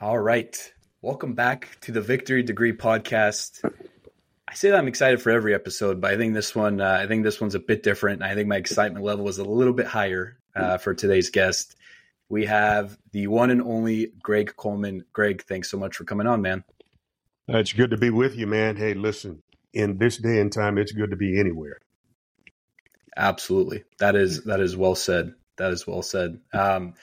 All right. Welcome back to the Victory Degree podcast. I say that I'm excited for every episode, but I think this one, uh, I think this one's a bit different. I think my excitement level is a little bit higher uh, for today's guest. We have the one and only Greg Coleman. Greg, thanks so much for coming on, man. Uh, it's good to be with you, man. Hey, listen, in this day and time, it's good to be anywhere. Absolutely, that is that is well said. That is well said. Um,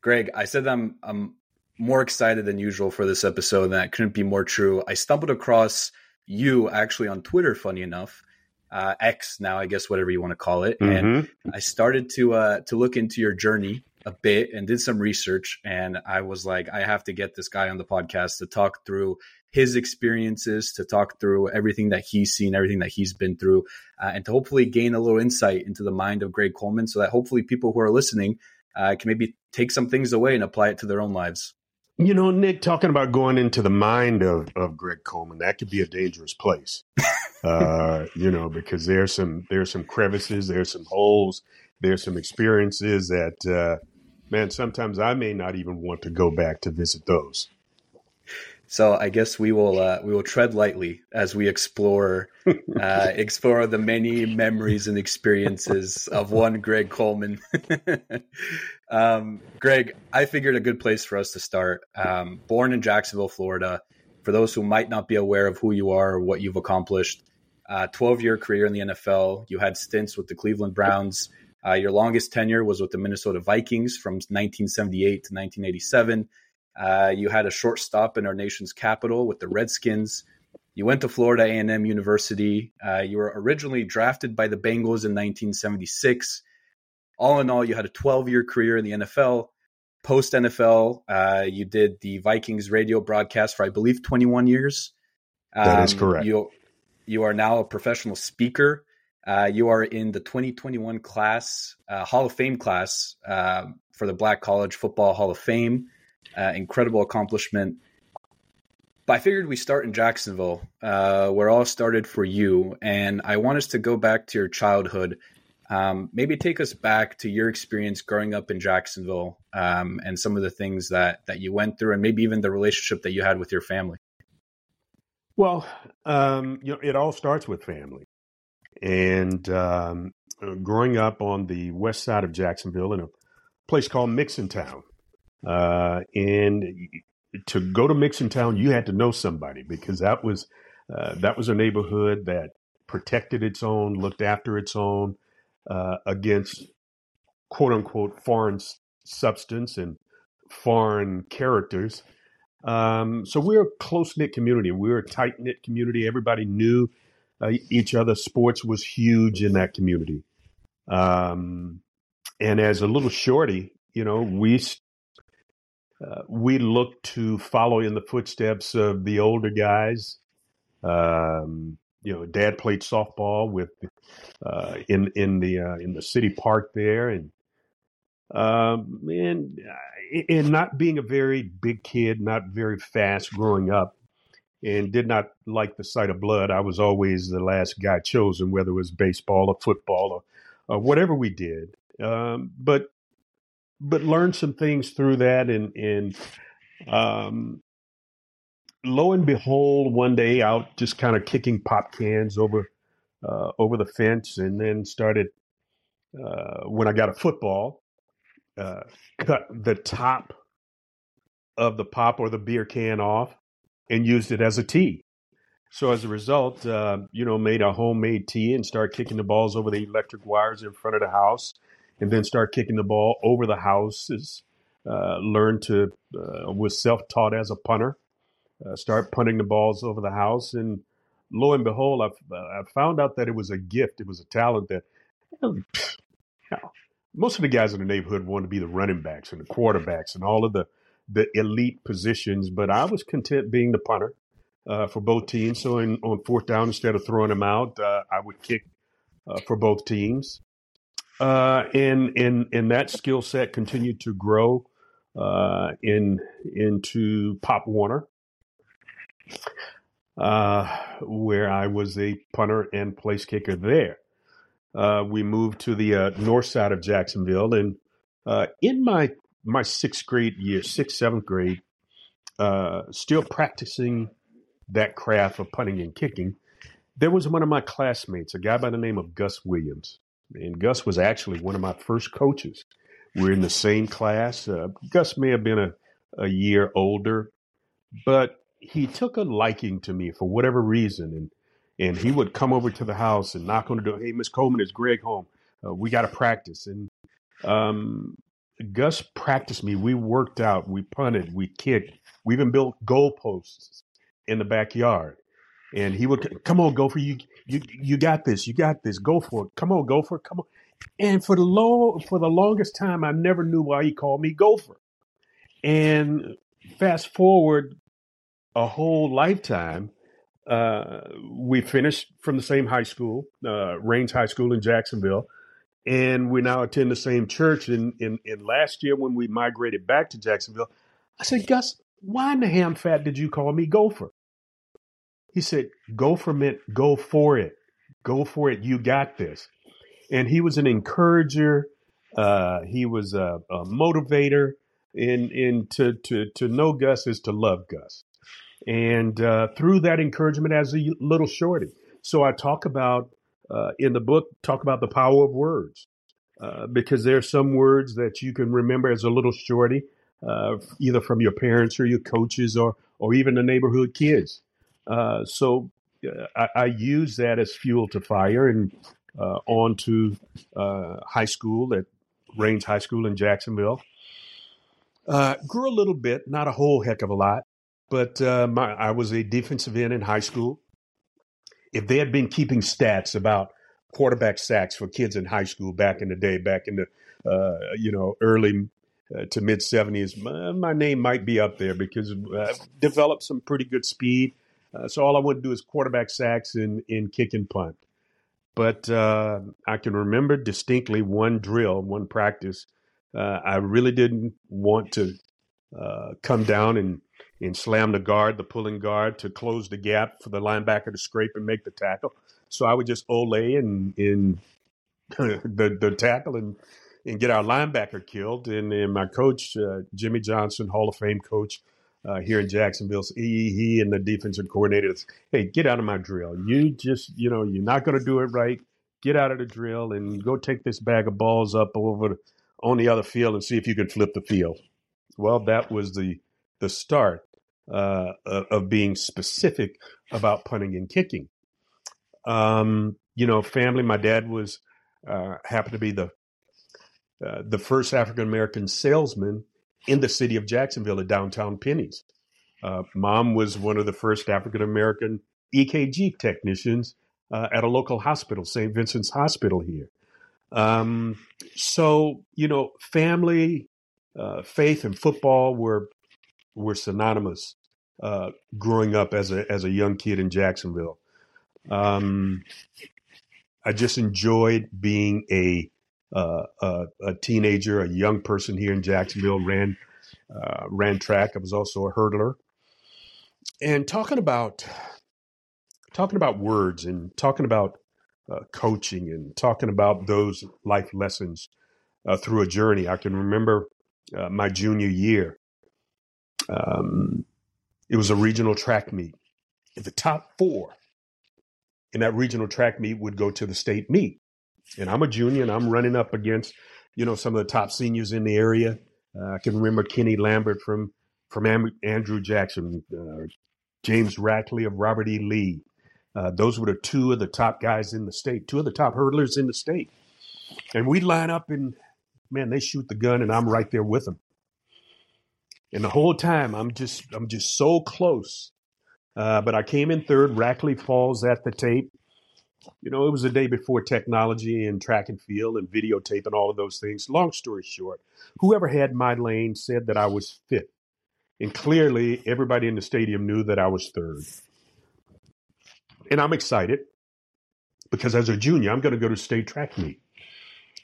Greg, I said I'm I'm more excited than usual for this episode, and that couldn't be more true. I stumbled across you actually on Twitter, funny enough, uh, X now, I guess, whatever you want to call it. Mm-hmm. And I started to uh, to look into your journey a bit and did some research, and I was like, I have to get this guy on the podcast to talk through his experiences, to talk through everything that he's seen, everything that he's been through, uh, and to hopefully gain a little insight into the mind of Greg Coleman, so that hopefully people who are listening uh, can maybe take some things away and apply it to their own lives. You know, Nick, talking about going into the mind of, of Greg Coleman, that could be a dangerous place. uh, you know, because there's some there's some crevices, there's some holes, there's some experiences that uh, man, sometimes I may not even want to go back to visit those. So I guess we will uh, we will tread lightly as we explore uh, explore the many memories and experiences of one Greg Coleman. um, Greg, I figured a good place for us to start. Um, born in Jacksonville, Florida. For those who might not be aware of who you are or what you've accomplished, uh, 12 year career in the NFL. You had stints with the Cleveland Browns. Uh, your longest tenure was with the Minnesota Vikings from 1978 to 1987. Uh, you had a short stop in our nation's capital with the Redskins. You went to Florida A&M University. Uh, you were originally drafted by the Bengals in 1976. All in all, you had a 12-year career in the NFL. Post NFL, uh, you did the Vikings radio broadcast for, I believe, 21 years. Um, that is um, correct. You, you are now a professional speaker. Uh, you are in the 2021 class, uh, Hall of Fame class uh, for the Black College Football Hall of Fame uh, incredible accomplishment. But I figured we start in Jacksonville, uh, where all started for you. And I want us to go back to your childhood. Um, maybe take us back to your experience growing up in Jacksonville um, and some of the things that, that you went through, and maybe even the relationship that you had with your family. Well, um, you know, it all starts with family. And um, growing up on the west side of Jacksonville in a place called Mixontown, uh, and to go to Mixontown, you had to know somebody because that was uh, that was a neighborhood that protected its own, looked after its own uh, against quote unquote foreign substance and foreign characters. Um, so we're a close knit community. We're a tight knit community. Everybody knew uh, each other. Sports was huge in that community. Um, and as a little shorty, you know, we uh, we look to follow in the footsteps of the older guys. Um, you know, Dad played softball with uh, in in the uh, in the city park there, and um, and and not being a very big kid, not very fast growing up, and did not like the sight of blood. I was always the last guy chosen, whether it was baseball or football or, or whatever we did. Um, but but learned some things through that and and um, lo and behold one day out just kind of kicking pop cans over uh, over the fence and then started uh, when I got a football uh, cut the top of the pop or the beer can off and used it as a tee. So as a result, uh, you know, made a homemade tee and start kicking the balls over the electric wires in front of the house and then start kicking the ball over the houses. Uh, learned to uh, was self taught as a punter. Uh, start punting the balls over the house, and lo and behold, I, I found out that it was a gift. It was a talent that. You know, most of the guys in the neighborhood wanted to be the running backs and the quarterbacks and all of the the elite positions, but I was content being the punter uh, for both teams. So in, on fourth down, instead of throwing them out, uh, I would kick uh, for both teams uh, and and and that skill set continued to grow uh, in into Pop Warner, uh, where I was a punter and place kicker there. Uh, we moved to the uh, north side of Jacksonville, and uh, in my my sixth grade year, sixth seventh grade, uh, still practicing that craft of punting and kicking, there was one of my classmates, a guy by the name of Gus Williams. And Gus was actually one of my first coaches. We're in the same class. Uh, Gus may have been a, a year older, but he took a liking to me for whatever reason. And and he would come over to the house and knock on the door. Hey, Miss Coleman, is Greg home? Uh, we got to practice. And um, Gus practiced me. We worked out. We punted. We kicked. We even built goalposts in the backyard. And he would come on, Gopher. You you you got this. You got this. Go for it. Come on, Gopher. Come on. And for the low for the longest time, I never knew why he called me Gopher. And fast forward a whole lifetime, uh, we finished from the same high school, uh, Raines High School in Jacksonville, and we now attend the same church. And in, in last year, when we migrated back to Jacksonville, I said, Gus, why in the ham fat did you call me Gopher? He said, Gopher it, go for it. Go for it. You got this. And he was an encourager. Uh, he was a, a motivator. And, and to, to, to know Gus is to love Gus and uh, through that encouragement as a little shorty. So I talk about uh, in the book talk about the power of words uh, because there are some words that you can remember as a little shorty, uh, either from your parents or your coaches or or even the neighborhood kids. Uh, so uh, I, I, use that as fuel to fire and on to high school at Raines High School in Jacksonville. grew a little bit, not a whole heck of a lot. But uh, my, I was a defensive end in high school. If they had been keeping stats about quarterback sacks for kids in high school back in the day, back in the uh, you know early uh, to mid seventies, my, my, name might be up there because I've developed some pretty good speed. Uh, so all I to do is quarterback sacks and in kick and punt. But uh, I can remember distinctly one drill, one practice. Uh, I really didn't want to come down and and slam the guard, the pulling guard, to close the gap for the linebacker to scrape and make the tackle. So I would just ole in in the the tackle and and get our linebacker killed. And, and my coach, uh, Jimmy Johnson, Hall of Fame coach uh, here in Jacksonville, he, he and the defensive coordinators, hey, get out of my drill. You just, you know, you're not going to do it right. Get out of the drill and go take this bag of balls up over on the other field and see if you can flip the field. Well, that was the the start uh, of being specific about punting and kicking. Um, you know, family. My dad was uh, happened to be the uh, the first African American salesman in the city of Jacksonville at downtown Penney's. Uh, mom was one of the first African American EKG technicians uh, at a local hospital, St. Vincent's Hospital here. Um, so you know, family, uh, faith, and football were were synonymous uh, growing up as a as a young kid in Jacksonville. Um, I just enjoyed being a, uh, a, a teenager, a young person here in Jacksonville. ran uh, ran track. I was also a hurdler, and talking about talking about words and talking about uh, coaching and talking about those life lessons uh, through a journey. I can remember uh, my junior year. Um, it was a regional track meet. The top four in that regional track meet would go to the state meet. And I'm a junior and I'm running up against, you know, some of the top seniors in the area. Uh, I can remember Kenny Lambert from from Andrew Jackson, uh, James Rackley of Robert E. Lee. Uh, those were the two of the top guys in the state, two of the top hurdlers in the state. And we line up and man, they shoot the gun and I'm right there with them. And the whole time I'm just I'm just so close. Uh, but I came in third. Rackley falls at the tape. You know, it was the day before technology and track and field and videotape and all of those things. Long story short, whoever had my lane said that I was fit. And clearly, everybody in the stadium knew that I was third. And I'm excited because as a junior, I'm going to go to state track meet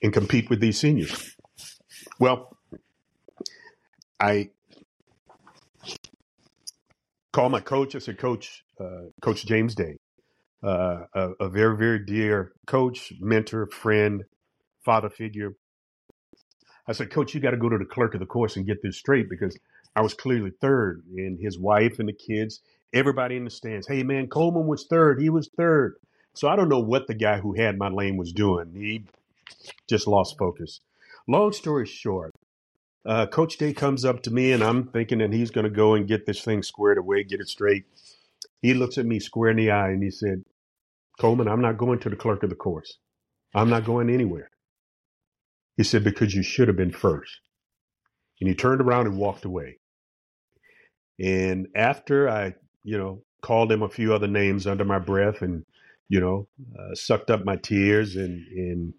and compete with these seniors. Well, I called my coach. I said, Coach, uh, Coach James Day, uh, a, a, very, very dear coach, mentor, friend, father figure. I said, Coach, you got to go to the clerk of the course and get this straight because I was clearly third, and his wife and the kids, everybody in the stands. Hey man, Coleman was third. He was third. So I don't know what the guy who had my lane was doing. He just lost focus. Long story short, uh, Coach Day comes up to me, and I'm thinking that he's going to go and get this thing squared away, get it straight. He looks at me square in the eye, and he said, "Coleman, I'm not going to the clerk of the course. I'm not going anywhere." He said, "Because you should have been first. And he turned around and walked away. And after I, you know, called him a few other names under my breath and, you know, uh, sucked up my tears and, and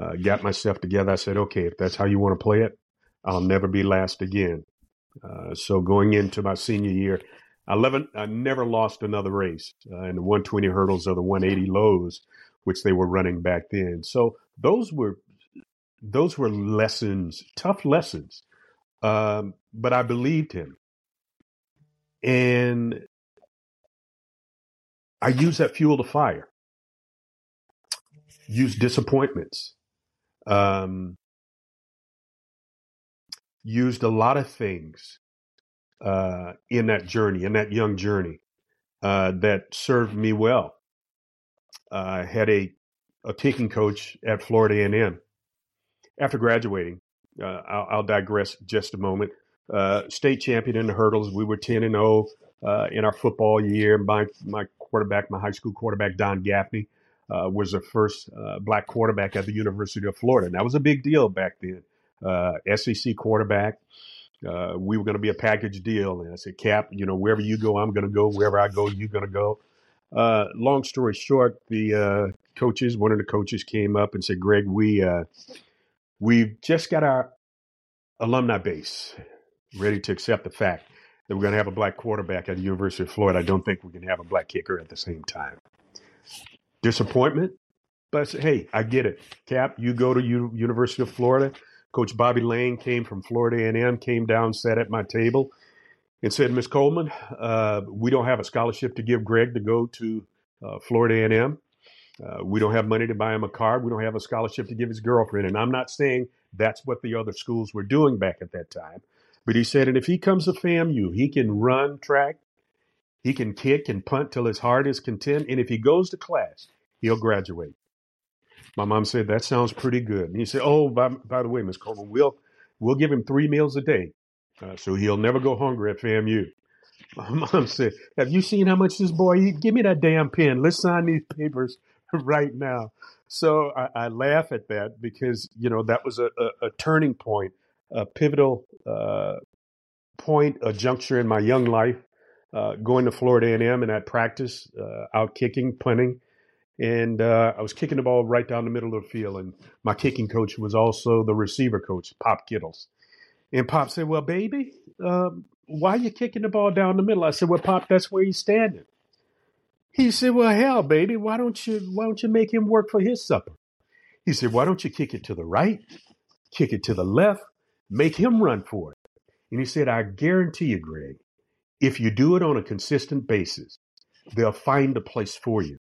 uh, got myself together, I said, okay, if that's how you want to play it, I'll never be last again. Uh, so going into my senior year, I, I never lost another race uh, in the 120 hurdles or the 180 lows, which they were running back then. So those were those were lessons, tough lessons um, but I believed him. And I used that fuel to fire, used disappointments, um, used a lot of things uh, in that journey, in that young journey, uh, that served me well. I had a, a kicking coach at Florida A&M. After graduating, uh, I'll, I'll, digress just a moment. Uh, state champion in the hurdles. We were 10 and 0 uh, in our football year. My, my quarterback, my high school quarterback, Don Gaffney, uh, was the first uh, black quarterback at the University of Florida. And that was a big deal back then. Uh, SEC quarterback. Uh, we were going to be a package deal. And I said, Cap, you know, wherever you go, I'm going to go. Wherever I go, you're going to go. Uh, long story short, the uh, coaches, one of the coaches came up and said, Greg, we We've just got our alumni base ready to accept the fact that we're going to have a black quarterback at the University of Florida. I don't think we can have a black kicker at the same time. Disappointment, but hey, I get it. Cap, you go to U- University of Florida. Coach Bobby Lane came from Florida A&M, came down, sat at my table, and said, "Miss Coleman, uh, we don't have a scholarship to give Greg to go to uh, Florida A&M. Uh, we don't have money to buy him a car. We don't have a scholarship to give his girlfriend. And I'm not saying that's what the other schools were doing back at that time. But he said, and if he comes to FAMU, he can run track, he can kick and punt till his heart is content. And if he goes to class, he'll graduate. My mom said, that sounds pretty good. And he said, oh, by, by the way, Miss Coleman, we'll, we'll give him three meals a day. Uh, so he'll never go hungry at FAMU. My mom said, have you seen how much this boy? Give me that damn pen. Let's sign these papers right now. So I, I, laugh at that because you know that was a, a, a turning point, a pivotal uh, point, a juncture in my young life. Uh, going to Florida A&M and at practice, uh, out kicking, punting, and uh, I was kicking the ball right down the middle of the field. And my kicking coach was also the receiver coach, Pop Kittles. And Pop said, "Well, baby, um, why are you kicking the ball down the middle?" I said, "Well, Pop, that's where he's standing." He said, Well, hell, baby, why don't you why don't you make him work for his supper? He said, Why don't you kick it to the right, kick it to the left, make him run for it? And he said, I guarantee you, Greg, if you do it on a consistent basis, they'll find a place for you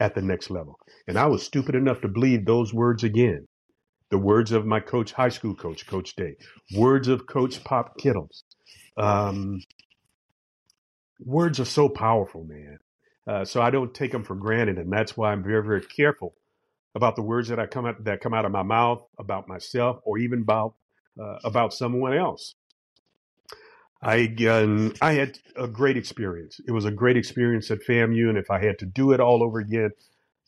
at the next level. And I was stupid enough to believe those words again. The words of my coach, high school coach, Coach Day, words of Coach Pop Kittles. Um, words are so powerful, man. Uh, so I don't take them for granted, and that's why I'm very, very careful about the words that I come out that come out of my mouth about myself, or even about uh, about someone else. I um, I had a great experience. It was a great experience at FAMU, and if I had to do it all over again,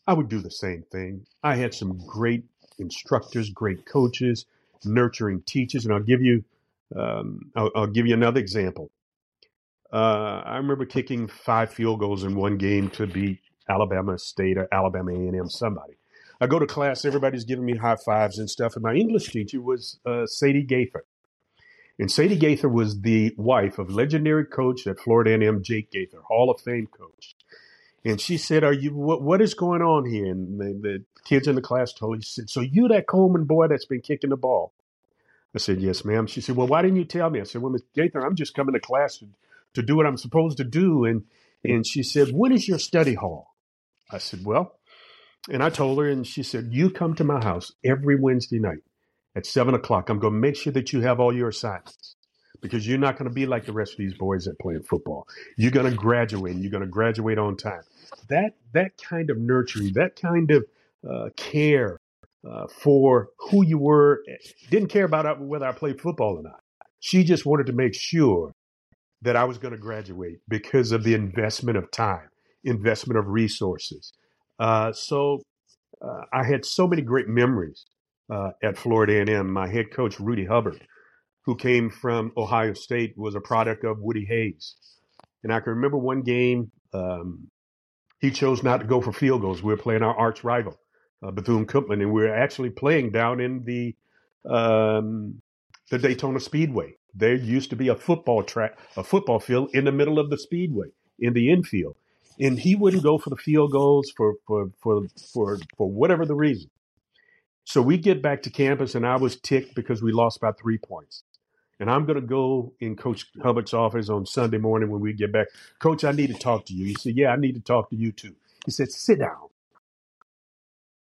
I would do the same thing. I had some great instructors, great coaches, nurturing teachers, and I'll give you um, I'll, I'll give you another example. Uh, I remember kicking five field goals in one game to beat Alabama State or Alabama A&M somebody. I go to class, everybody's giving me high fives and stuff, and my English teacher was uh, Sadie Gaither. And Sadie Gaither was the wife of legendary coach at Florida A&M, Jake Gaither, Hall of Fame coach. And she said, "Are you what? What is going on here?" And the, the kids in the class told her, she said, "So you that Coleman boy that's been kicking the ball?" I said, "Yes, ma'am." She said, "Well, why didn't you tell me?" I said, "Well, Miss Gaither, I'm just coming to class to to do what I'm supposed to do. And and she said, When is your study hall? I said, Well, and I told her, and she said, You come to my house every Wednesday night at seven o'clock. I'm going to make sure that you have all your assignments. because you're not going to be like the rest of these boys that play football. You're going to graduate and you're going to graduate on time. That, that kind of nurturing, that kind of uh, care uh, for who you were, didn't care about whether I played football or not. She just wanted to make sure that I was going to graduate because of the investment of time, investment of resources. Uh, so uh, I had so many great memories uh, at Florida A&M. My head coach Rudy Hubbard, who came from Ohio State, was a product of Woody Hayes, and I can remember one game. Um, he chose not to go for field goals. We were playing our arch rival, uh, Bethune Cookman, and we were actually playing down in the um, the Daytona Speedway. There used to be a football track, a football field in the middle of the speedway in the infield, and he wouldn't go for the field goals for for for for for whatever the reason. So we get back to campus, and I was ticked because we lost by three points. And I'm going to go in Coach Hubbard's office on Sunday morning when we get back. Coach, I need to talk to you. He said, Yeah, I need to talk to you too. He said, Sit down.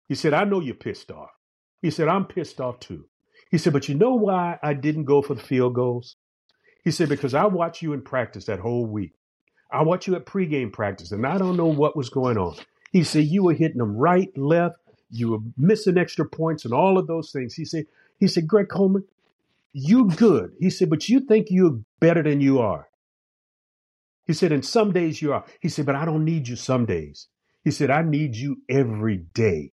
He said, I know you're pissed off. He said, I'm pissed off too. He said, But you know why I didn't go for the field goals? He said, Because I watched you in practice that whole week. I watched you at pregame practice, and I don't know what was going on. He said, You were hitting them right, left, you were missing extra points, and all of those things. He said, he said, Greg Coleman, you good. He said, but you think you're better than you are. He said, and some days you are. He said, but I don't need you some days. He said, I need you every day.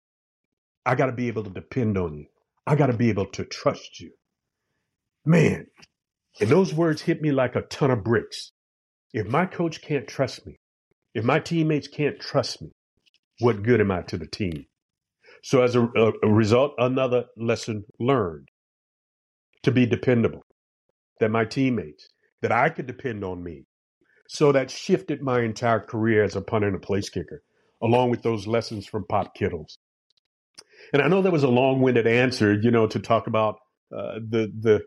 I got to be able to depend on you. I got to be able to trust you. Man, and those words hit me like a ton of bricks. If my coach can't trust me, if my teammates can't trust me, what good am I to the team? So, as a, a, result, another lesson learned to be dependable, that my teammates, that I could depend on me. So that shifted my entire career as a punter and a place kicker, along with those lessons from Pop Kittles. And I know that was a long-winded answer, you know, to talk about uh, the the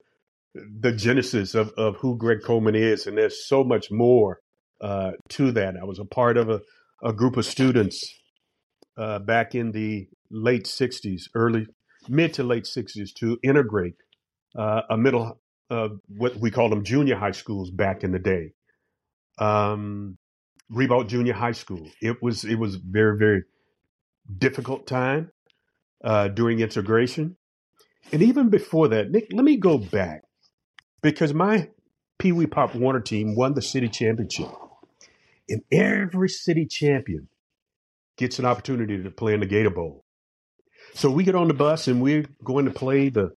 the genesis of of who Greg Coleman is, and there's so much more uh, to that. I was a part of a, a group of students uh, back in the late '60s, early mid to late '60s, to integrate uh, a middle, uh, what we call them junior high schools back in the day. Um, Junior High School. It was it was very very difficult time uh, during integration. And even before that, Nick, let me go back because my Pee Wee Pop Warner team won the city championship. And every city champion gets an opportunity to play in the Gator Bowl. So we get on the bus and we're going to play the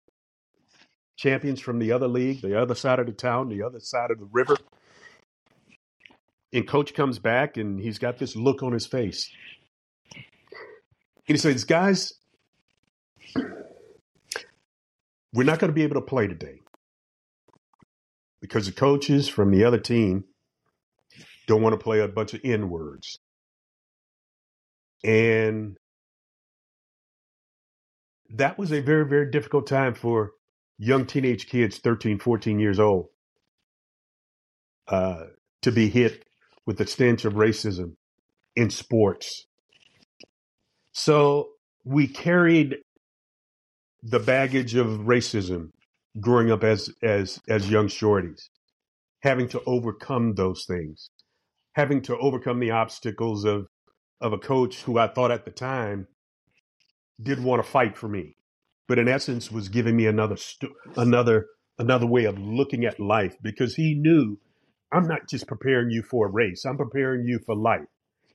champions from the other league, the other side of the town, the other side of the river. And coach comes back and he's got this look on his face. And he says, Guys, we're not going to be able to play today because the coaches from the other team don't want to play a bunch of N words. And that was a very, very difficult time for young teenage kids, 13, 14 years old, uh, to be hit with the stench of racism in sports. So we carried the baggage of racism growing up as as as young shorties, having to overcome those things, having to overcome the obstacles of of a coach who I thought at the time did want to fight for me, but in essence was giving me another stu- another another way of looking at life because he knew I'm not just preparing you for a race, I'm preparing you for life.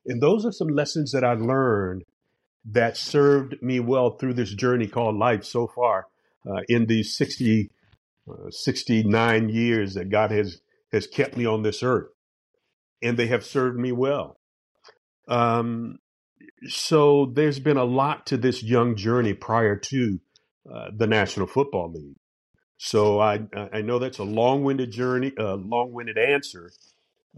And those are some lessons that I learned that served me well through this journey called life so far uh, in these 60, uh, 69 years that God has, has kept me on this earth. And they have served me well. Um, so there's been a lot to this young journey prior to uh, the National Football League. So I I know that's a long-winded journey, a long-winded answer,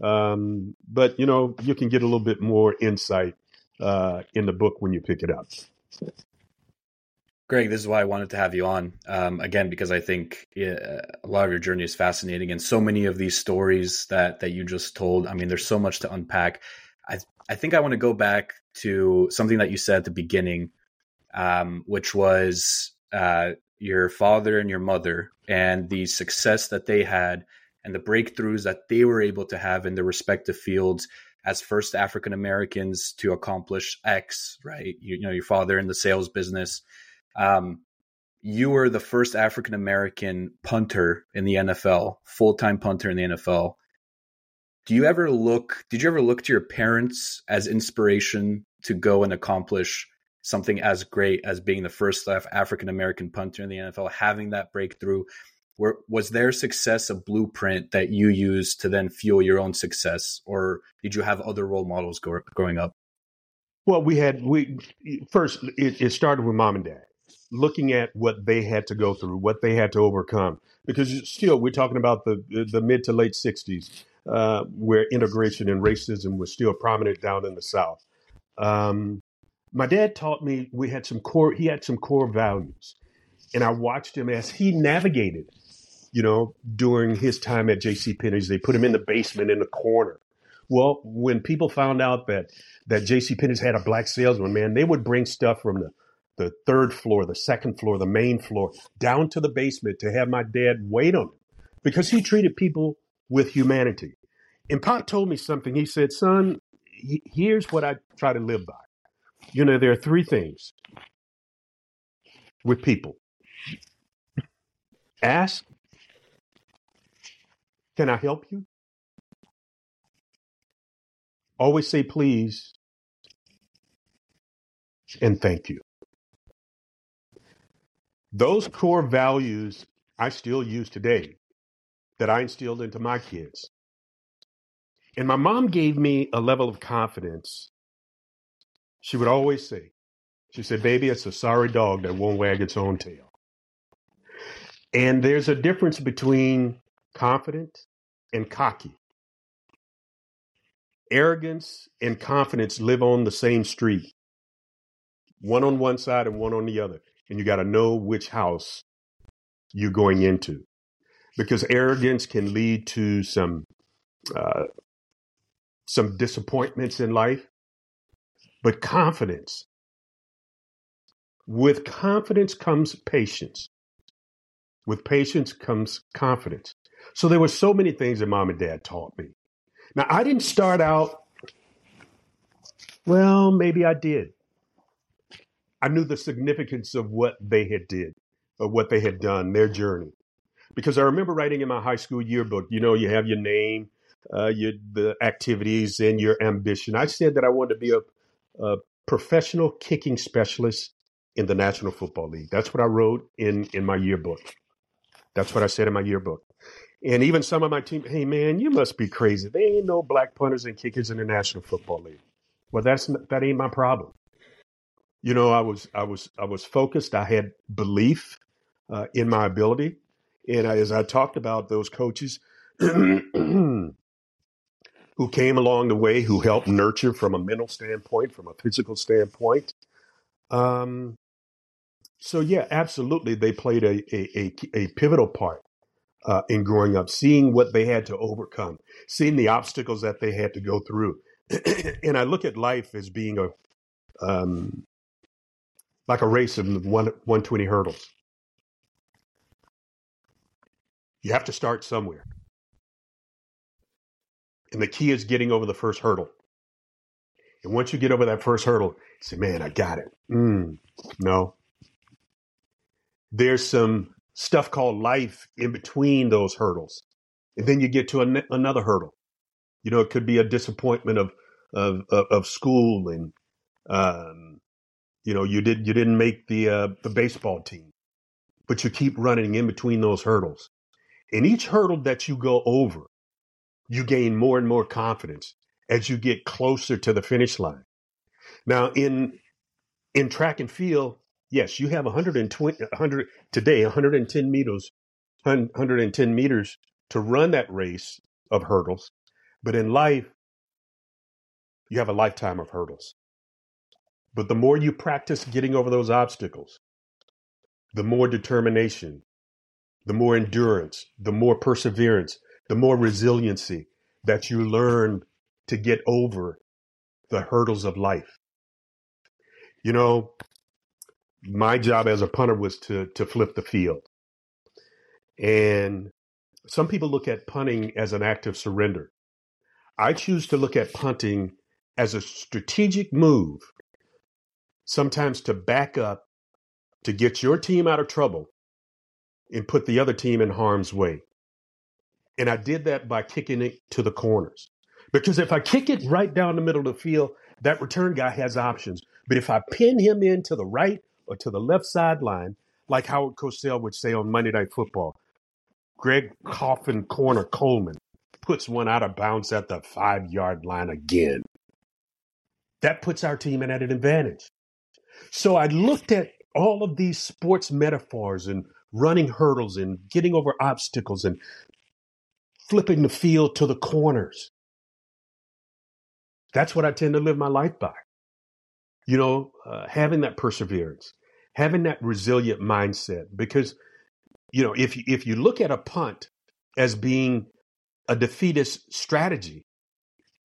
um, but you know you can get a little bit more insight uh, in the book when you pick it up. Greg, this is why I wanted to have you on um, again because I think a lot of your journey is fascinating, and so many of these stories that that you just told. I mean, there's so much to unpack. I think I want to go back to something that you said at the beginning, um, which was uh, your father and your mother and the success that they had and the breakthroughs that they were able to have in their respective fields as first African Americans to accomplish X, right? You, you, know, your father in the sales business. Um, you were the first African American punter in the NFL, full time punter in the NFL. Do you ever look, did you ever look to your parents as inspiration to go and accomplish something as great as being the first African American punter in the NFL, having that breakthrough? Were, was their success a blueprint that you used to then fuel your own success, or did you have other role models go, growing up? Well, we had we first it, it started with mom and dad looking at what they had to go through, what they had to overcome. Because still, we're talking about the the mid to late '60s, uh, where integration and racism was still prominent down in the South. Um, my dad taught me we had some core. He had some core values, and I watched him as he navigated you know, during his time at J.C. Penney's, they put him in the basement in the corner. Well, when people found out that that J.C. Penney's had a black salesman, man, they would bring stuff from the the third floor, the second floor, the main floor, down to the basement to have my dad wait on him because he treated people with humanity. And Pop told me something. He said, "Son, here's what I try to live by. You know, there are three things with people: ask, can I help you? Always say please and thank you. Those core values I still use today that I instilled into my kids. And my mom gave me a level of confidence. She would always say, she said, baby, it's a sorry dog that won't wag its own tail. And there's a difference between confident and cocky. Arrogance and confidence live on the same street, one on one side and one on the other. And you got to know which house you're going into because arrogance can lead to some uh, some disappointments in life but confidence with confidence comes patience with patience comes confidence. So there were so many things that mom and dad taught me. Now I didn't start out, well, maybe I did. I knew the significance of what they had did, of what they had done, their journey. Because I remember writing in my high school yearbook, you know, you have your name, uh, your the activities and your ambition. I said that I wanted to be a, a professional kicking specialist in the National Football League. That's what I wrote in in my yearbook. That's what I said in my yearbook. And even some of my team, hey man, you must be crazy. They ain't no black punters and kickers in the National Football League. Well, that's that ain't my problem. You know, I was I was I was focused. I had belief uh, in my ability, and as I talked about those coaches who came along the way, who helped nurture from a mental standpoint, from a physical standpoint. Um, so yeah, absolutely, they played a a, a, a pivotal part uh, in growing up, seeing what they had to overcome, seeing the obstacles that they had to go through. and I look at life as being a um, like a race of one 120 hurdles. You have to start somewhere. And the key is getting over the first hurdle. And once you get over that first hurdle, say, man, I got it. Mm, no, there's some stuff called life in between those hurdles. And then you get to an, another hurdle. You know, it could be a disappointment of, of, of, of school and, um, you know, you did, you didn't make the, uh, the baseball team, but you keep running in between those hurdles. And each hurdle that you go over, you gain more and more confidence as you get closer to the finish line. Now, in in track and field, yes, you have 120, 100 today, 110 meters, 110 meters to run that race of hurdles. But in life, you have a lifetime of hurdles. But the more you practice getting over those obstacles, the more determination, the more endurance, the more perseverance, the more resiliency that you learn to get over the hurdles of life. You know, my job as a punter was to to flip the field. And some people look at punting as an act of surrender. I choose to look at punting as a strategic move, sometimes to back up, to get your team out of trouble and put the other team in harm's way. And I did that by kicking it to the corners. Because if I kick it right down the middle of the field, that return guy has options. But if I pin him in to the right or to the left sideline, like Howard Cosell would say on Monday Night Football, Greg Coffin Corner Coleman puts one out of bounds at the five yard line again. That puts our team in at an advantage. So I looked at all of these sports metaphors and running hurdles and getting over obstacles and flipping the field to the corners. That's what I tend to live my life by. You know, uh, having that perseverance, having that resilient mindset. Because, you know, if you, if you look at a punt as being a defeatist strategy,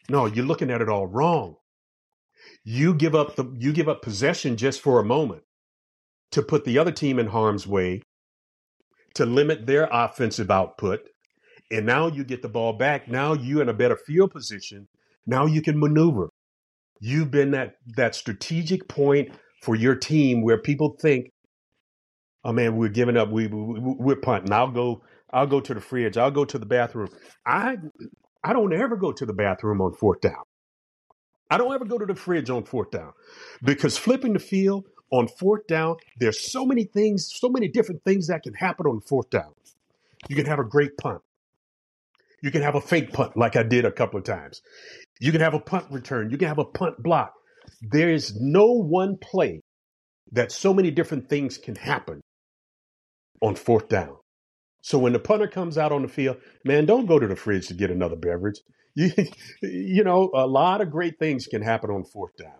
no, you're looking at it all wrong. You give up the you give up possession just for a moment to put the other team in harm's way, to limit their offensive output, and now you get the ball back. Now you're in a better field position. Now you can maneuver. You've been that that strategic point for your team where people think, "Oh man, we're giving up. We, we we're punting. I'll go. I'll go to the fridge. I'll go to the bathroom. I I don't ever go to the bathroom on fourth down. I don't ever go to the fridge on fourth down because flipping the field on fourth down, there's so many things, so many different things that can happen on fourth down. You can have a great punt. You can have a fake punt, like I did a couple of times. You can have a punt return. You can have a punt block. There is no one play that so many different things can happen on fourth down. So when the punter comes out on the field, man, don't go to the fridge to get another beverage. You, you know, a lot of great things can happen on fourth down.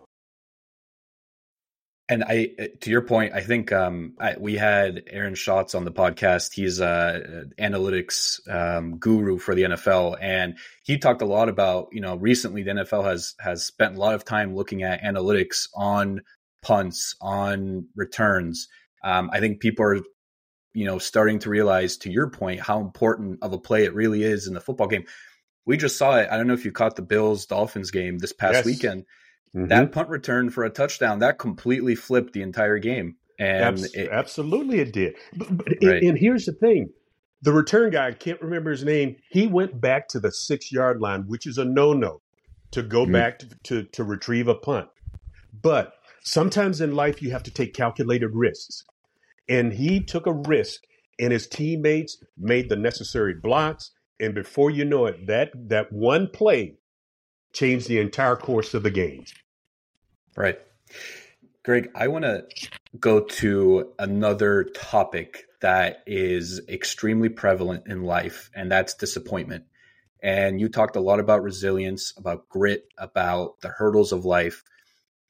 And I, to your point, I think um, I, we had Aaron Schatz on the podcast. He's a analytics um, guru for the NFL, and he talked a lot about you know recently the NFL has has spent a lot of time looking at analytics on punts, on returns. Um, I think people are you know starting to realize, to your point, how important of a play it really is in the football game. We just saw it. I don't know if you caught the Bills Dolphins game this past yes. weekend Mm-hmm. That punt return for a touchdown that completely flipped the entire game. And Abs- it, absolutely, it did. But, but right. and, here's the thing: the return guy, I can't remember his name. He went back to the six yard line, which is a no no, to go mm-hmm. back to, to to retrieve a punt. But sometimes in life, you have to take calculated risks, and he took a risk, and his teammates made the necessary blocks. And before you know it, that that one play changed the entire course of the game. Right. Greg, I want to go to another topic that is extremely prevalent in life, and that's disappointment. And you talked a lot about resilience, about grit, about the hurdles of life.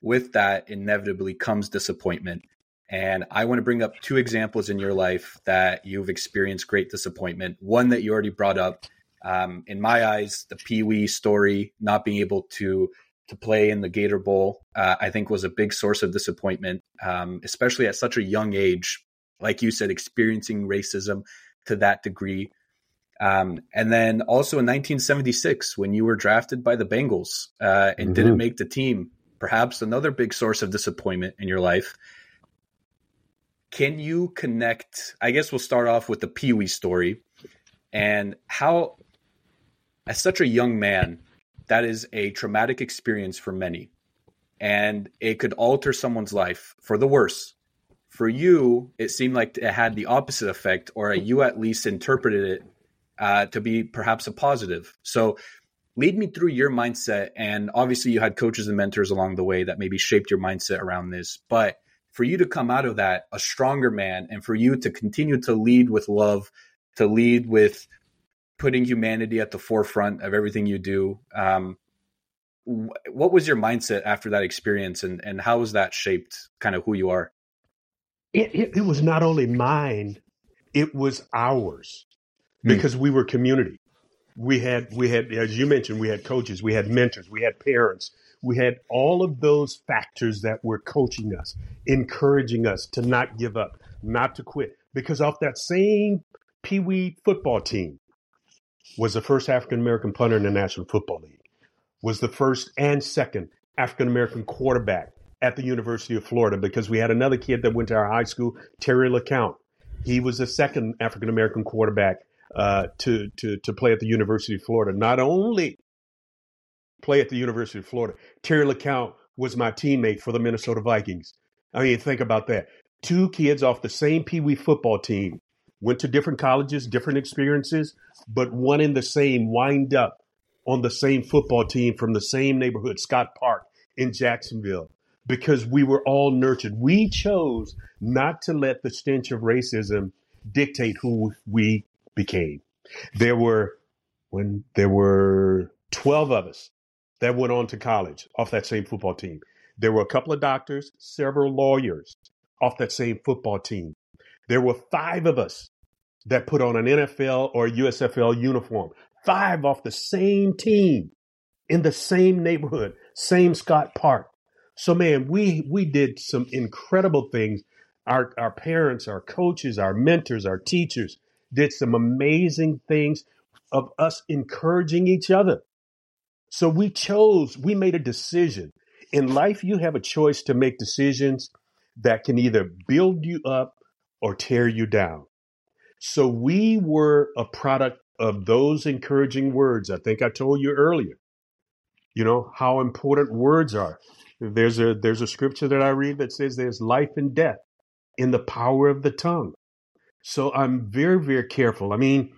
With that, inevitably comes disappointment. And I want to bring up two examples in your life that you've experienced great disappointment. One that you already brought up, um, in my eyes, the Pee Wee story, not being able to to play in the Gator Bowl, uh, I think was a big source of disappointment, um, especially at such a young age. Like you said, experiencing racism to that degree. Um, and then also in 1976, when you were drafted by the Bengals uh, and mm-hmm. didn't make the team, perhaps another big source of disappointment in your life. Can you connect? I guess we'll start off with the Pee Wee story and how, as such a young man, that is a traumatic experience for many. And it could alter someone's life for the worse. For you, it seemed like it had the opposite effect, or you at least interpreted it uh, to be perhaps a positive. So, lead me through your mindset. And obviously, you had coaches and mentors along the way that maybe shaped your mindset around this. But for you to come out of that a stronger man and for you to continue to lead with love, to lead with putting humanity at the forefront of everything you do. Um, what was your mindset after that experience, and and how has that shaped kind of who you are? It, it, it was not only mine; it was ours hmm. because mm. we were community. We had we had, as you mentioned, we had coaches, we had mentors, we had parents, we had all of those factors that were coaching us, encouraging us to not give up, not to quit. Because off that same Pee Wee football team, was the first African American punter in the National Football League, was the first and second African American quarterback at the University of Florida because we had another kid that went to our high school, Terry LeCount. He was the second African American quarterback uh, to, to, to play at the University of Florida. Not only play at the University of Florida, Terry LeCount was my teammate for the Minnesota Vikings. I mean, think about that. Two kids off the same Pee Wee football team went to different colleges, different experiences, but one in the same wind up on the same football team from the same neighborhood, Scott Park in Jacksonville, because we were all nurtured. We chose not to let the stench of racism dictate who we became. There were when there were 12 of us that went on to college off that same football team. There were a couple of doctors, several lawyers off that same football team. There were five of us that put on an NFL or USFL uniform, five off the same team in the same neighborhood, same Scott Park. So man, we we did some incredible things. Our our parents, our coaches, our mentors, our teachers did some amazing things of us encouraging each other. So we chose, we made a decision. In life, you have a choice to make decisions that can either build you up or tear you down. So we were a product of those encouraging words. I think I told you earlier, you know, how important words are. There's a there's a scripture that I read that says there's life and death in the power of the tongue. So I'm very, very careful. I mean,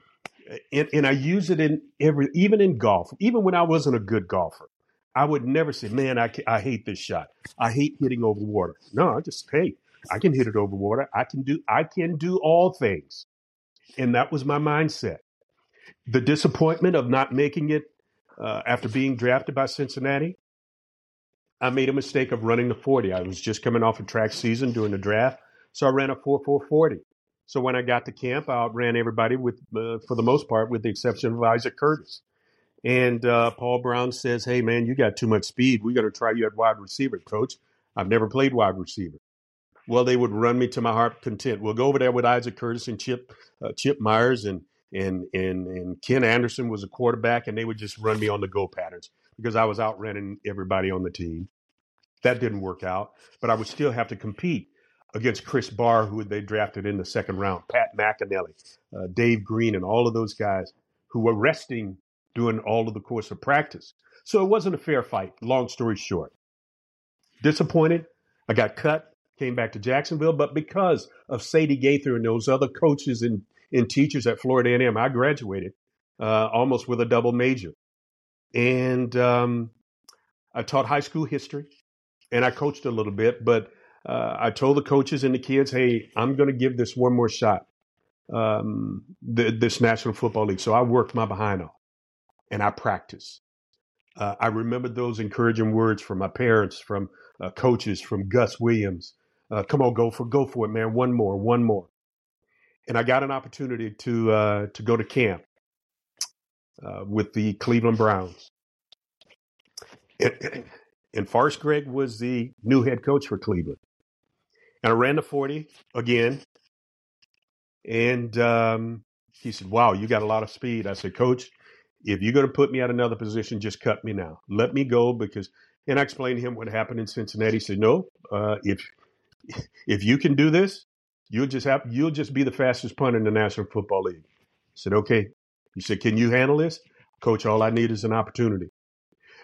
and, and I use it in every, even in golf, even when I wasn't a good golfer. I would never say, man, I, I hate this shot. I hate hitting over water. No, I just, hey, I can hit it over water. I can do, I can do all things. And that was my mindset. The disappointment of not making it uh, after being drafted by Cincinnati, I made a mistake of running the 40. I was just coming off a track season during the draft. So I ran a 4 4 40. So when I got to camp, I outran everybody with, uh, for the most part, with the exception of Isaac Curtis. And uh, Paul Brown says, "Hey man, you got too much speed. We got to try you at wide receiver, coach. I've never played wide receiver." Well, they would run me to my heart content. We'll go over there with Isaac Curtis and Chip uh, Chip Myers and and and and Ken Anderson was a quarterback, and they would just run me on the go patterns because I was outrunning everybody on the team. That didn't work out, but I would still have to compete against Chris Bahr, who they drafted in the second round, Pat McInally, uh, Dave Green, and all of those guys who were resting during all of the course of practice. So it wasn't a fair fight, long story short. Disappointed. I got cut, came back to Jacksonville, but because of Sadie Gaither and those other coaches and, and teachers at Florida A&M, I graduated uh, almost with a double major. And um, I taught high school history and I coached a little bit, but uh, I told the coaches and the kids, hey, I'm going to give this one more shot, um, the, this National Football League. So I worked my behind off and I practiced. Uh, I remember those encouraging words from my parents, from uh, coaches, from Gus Williams. Uh, come on, go for go for it, man. One more, one more. And I got an opportunity to uh, to go to camp uh, with the Cleveland Browns. And, and Forrest Gregg was the new head coach for Cleveland. And I ran the 40 again. And um, he said, Wow, you got a lot of speed. I said, Coach, if you're going to put me at another position, just cut me now. Let me go because, and I explained to him what happened in Cincinnati. He said, No, uh, if if you can do this, you'll just have you'll just be the fastest punter in the National Football League. I said, Okay. He said, Can you handle this? Coach, all I need is an opportunity.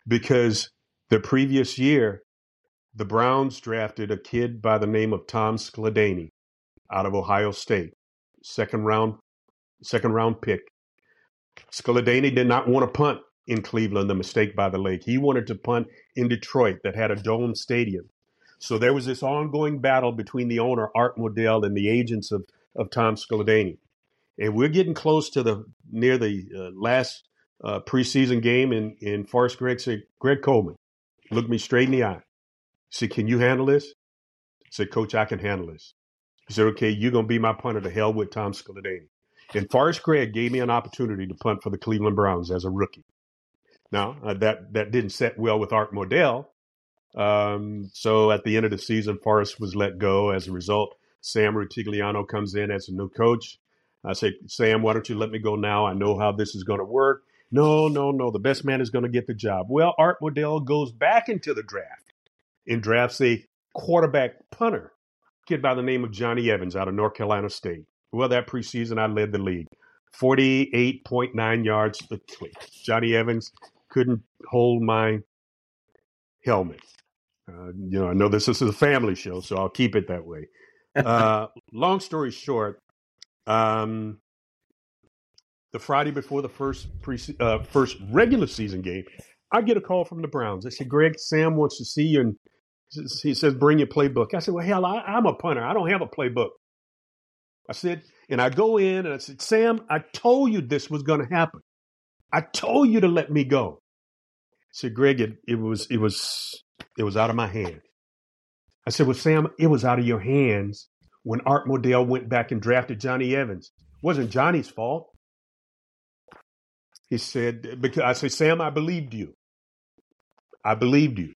Because the previous year, the Browns drafted a kid by the name of Tom Skladany out of Ohio State, second round, second round pick. Skladany did not want to punt in Cleveland, the mistake by the lake. He wanted to punt in Detroit that had a dome stadium. So there was this ongoing battle between the owner, Art Modell, and the agents of, of Tom Skladany. And we're getting close to the near the uh, last uh, preseason game, and, and Forrest Gregg said, Greg Coleman, looked me straight in the eye said, Can you handle this? I said, Coach, I can handle this. He said, Okay, you're going to be my punter to hell with Tom Skladany. And Forrest Gregg gave me an opportunity to punt for the Cleveland Browns as a rookie. Now, uh, that, that didn't set well with Art Modell. Um, so at the end of the season, Forrest was let go. As a result, Sam Rutigliano comes in as a new coach. I say, Sam, why don't you let me go now? I know how this is going to work. No, no, no. The best man is going to get the job. Well, Art Modell goes back into the draft and drafts a quarterback punter, kid by the name of Johnny Evans out of North Carolina State. Well, that preseason, I led the league. 48.9 yards. Johnny Evans couldn't hold my helmet. Uh, you know, I know this this, is a family show, so I'll keep it that way. Uh, long story short, um, the Friday before the first pre uh, first regular season game, I get a call from the Browns. They said, "Greg, Sam wants to see you," and he says, "Bring your playbook." I said, "Well, hell, I, I'm a punter. I don't have a playbook." I said, and I go in and I said, "Sam, I told you this was going to happen. I told you to let me go." I said, "Greg, it, it was it was it was out of my hand." I said, "Well, Sam, it was out of your hands when Art Modell went back and drafted Johnny Evans. It wasn't Johnny's fault." He said, because I said, Sam, I believed you. I believed you.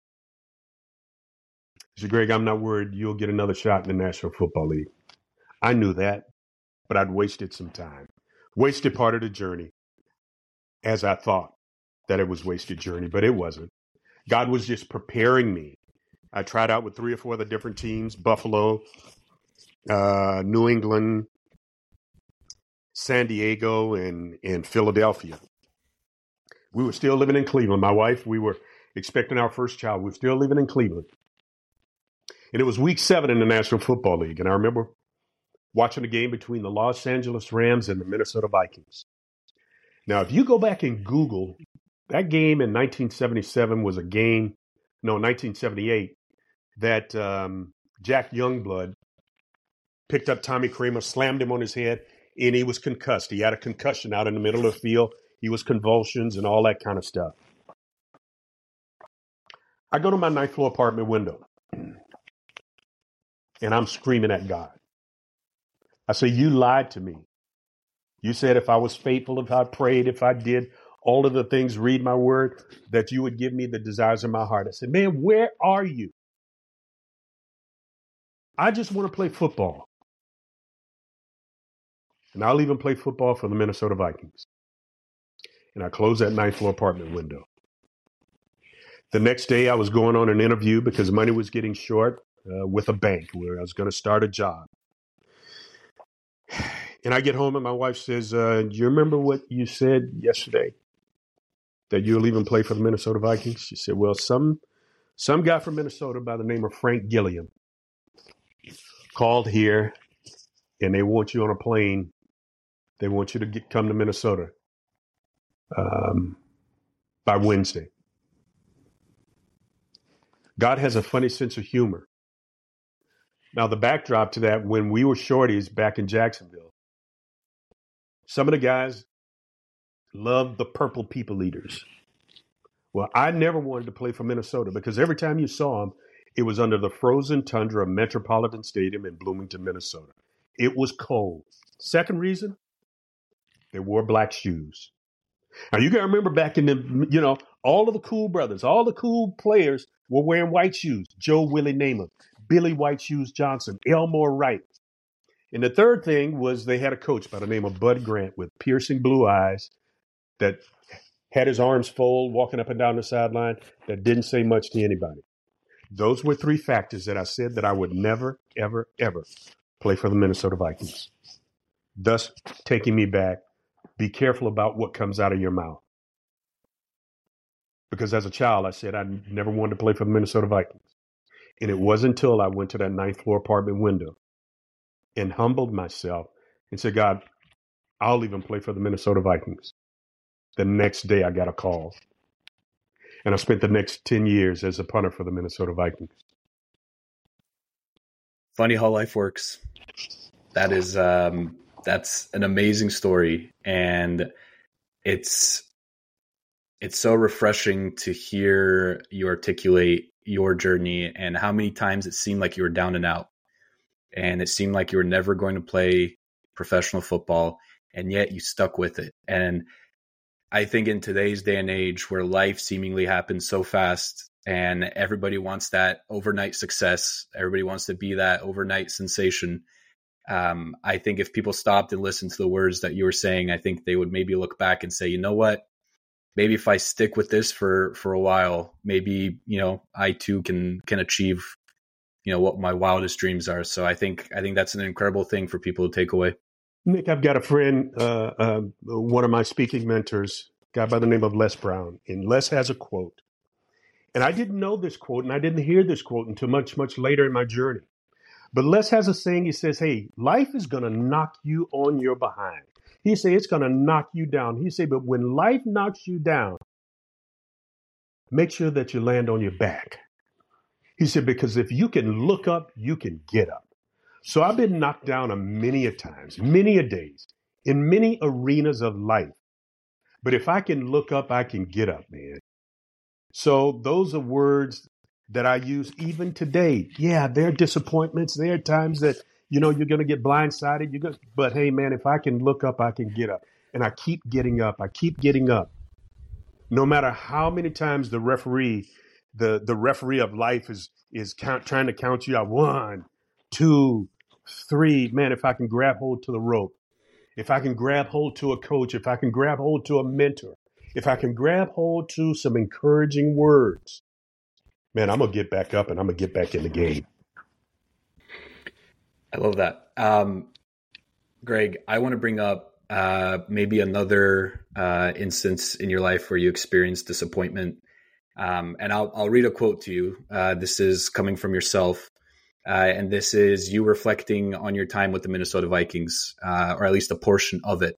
He said, Greg, I'm not worried you'll get another shot in the National Football League. I knew that, but I'd wasted some time. Wasted part of the journey as I thought that it was wasted journey, but it wasn't. God was just preparing me. I tried out with three or four other different teams, Buffalo, uh, New England, San Diego, and, and Philadelphia we were still living in Cleveland. My wife, we were expecting our first child. We were still living in Cleveland. And it was week seven in the National Football League. And I remember watching a game between the Los Angeles Rams and the Minnesota Vikings. Now, if you go back and Google, that game in 1977 was a game, no, 1978, that um, Jack Youngblood picked up Tommy Kramer, slammed him on his head, and he was concussed. He had a concussion out in the middle of the field. He was convulsions and all that kind of stuff. I go to my ninth floor apartment window and I'm screaming at God. I say, You lied to me. You said if I was faithful, if I prayed, if I did all of the things, read my word, that you would give me the desires of my heart. I said, Man, where are you? I just want to play football. And I'll even play football for the Minnesota Vikings and I closed that ninth floor apartment window. The next day, I was going on an interview because money was getting short uh, with a bank where I was going to start a job. And I get home, and my wife says, uh, Do you remember what you said yesterday? That you'll even play for the Minnesota Vikings? She said, Well, some, some guy from Minnesota by the name of Frank Gilliam called here, and they want you on a plane. They want you to get, come to Minnesota um, by Wednesday. God has a funny sense of humor. Now, the backdrop to that, when we were shorties back in Jacksonville, some of the guys loved the purple people eaters. Well, I never wanted to play for Minnesota because every time you saw them, it was under the frozen tundra of Metropolitan Stadium in Bloomington, Minnesota. It was cold. Second reason, they wore black shoes. Now you got to remember back in the, you know, all of the cool brothers, all the cool players were wearing white shoes. Joe Willie Namath, Billy White Shoes Johnson, Elmo Wright. And the third thing was they had a coach by the name of Bud Grant with piercing blue eyes that had his arms folded, walking up and down the sideline, that didn't say much to anybody. Those were three factors that I said that I would never, ever, ever play for the Minnesota Vikings, thus taking me back be careful about what comes out of your mouth. Because as a child, I said I never wanted to play for the Minnesota Vikings. And it wasn't until I went to that ninth floor apartment window and humbled myself and said, God, I'll even play for the Minnesota Vikings. The next day, I got a call. And I spent the next 10 years as a punter for the Minnesota Vikings. Funny how life works. That is um, that's an amazing story and it's it's so refreshing to hear you articulate your journey and how many times it seemed like you were down and out and it seemed like you were never going to play professional football and yet you stuck with it and i think in today's day and age where life seemingly happens so fast and everybody wants that overnight success everybody wants to be that overnight sensation Um, I think if people stopped and listened to the words that you were saying, I think they would maybe look back and say, you know what, maybe if I stick with this for for a while, maybe you know I too can can achieve you know what my wildest dreams are. So I think I think that's an incredible thing for people to take away. Nik, I've got a friend, uh, uh, one of my speaking mentors, guy by the name of Les Brown, and Les has a quote. And I didn't know this quote, and I didn't hear this quote until much, much later in my journey. But Les has a saying. He says, "Hey, life is to knock you on your behind." He say it's to knock you down. He say, but when life knocks you down, make sure that you land on your back. He said, because if you can look up, you can get up. So I've been knocked down a many a times, many a days, in many arenas of life. But if I can look up, I can get up, man. So those are words that I use even today. Yeah, there are disappointments. There are times that you know you're going to get blindsided. You go, but hey, man, if I can look up, I can get up, and I keep getting up. I keep getting up, no matter how many times the referee, the the referee of life is is count, trying to count you out. One, two, three. Man, if I can grab hold to the rope, if I can grab hold to a coach, if I can grab hold to a mentor, if I can grab hold to some encouraging words, man, I'm gonna get back up and I'm gonna get back in the game. I love that. Um, Greg, I want to bring up uh, maybe another uh, instance in your life where you experienced disappointment. Um, and I'll, I'll read a quote to you. Uh, this is coming from yourself. Uh, and this is you reflecting on your time with the Minnesota Vikings, uh, or at least a portion of it.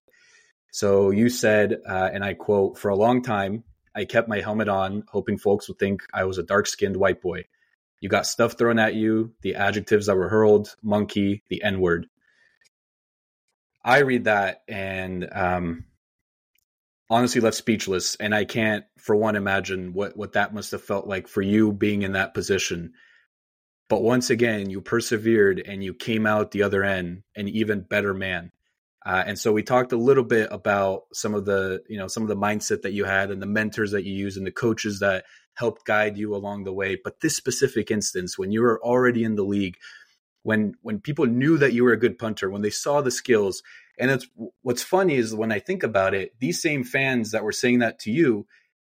So you said, uh, and I quote, for a long time, I kept my helmet on, hoping folks would think I was a dark skinned white boy. You got stuff thrown at you, the adjectives that were hurled, monkey, the N word. I read that and um, honestly left speechless. And I can't, for one, imagine what, what that must have felt like for you being in that position. But once again, you persevered and you came out the other end an even better man. Uh, and so we talked a little bit about some of the, you know, some of the mindset that you had and the mentors that you use and the coaches that helped guide you along the way. But this specific instance, when you were already in the league, when when people knew that you were a good punter, when they saw the skills, and it's what's funny is when I think about it, these same fans that were saying that to you,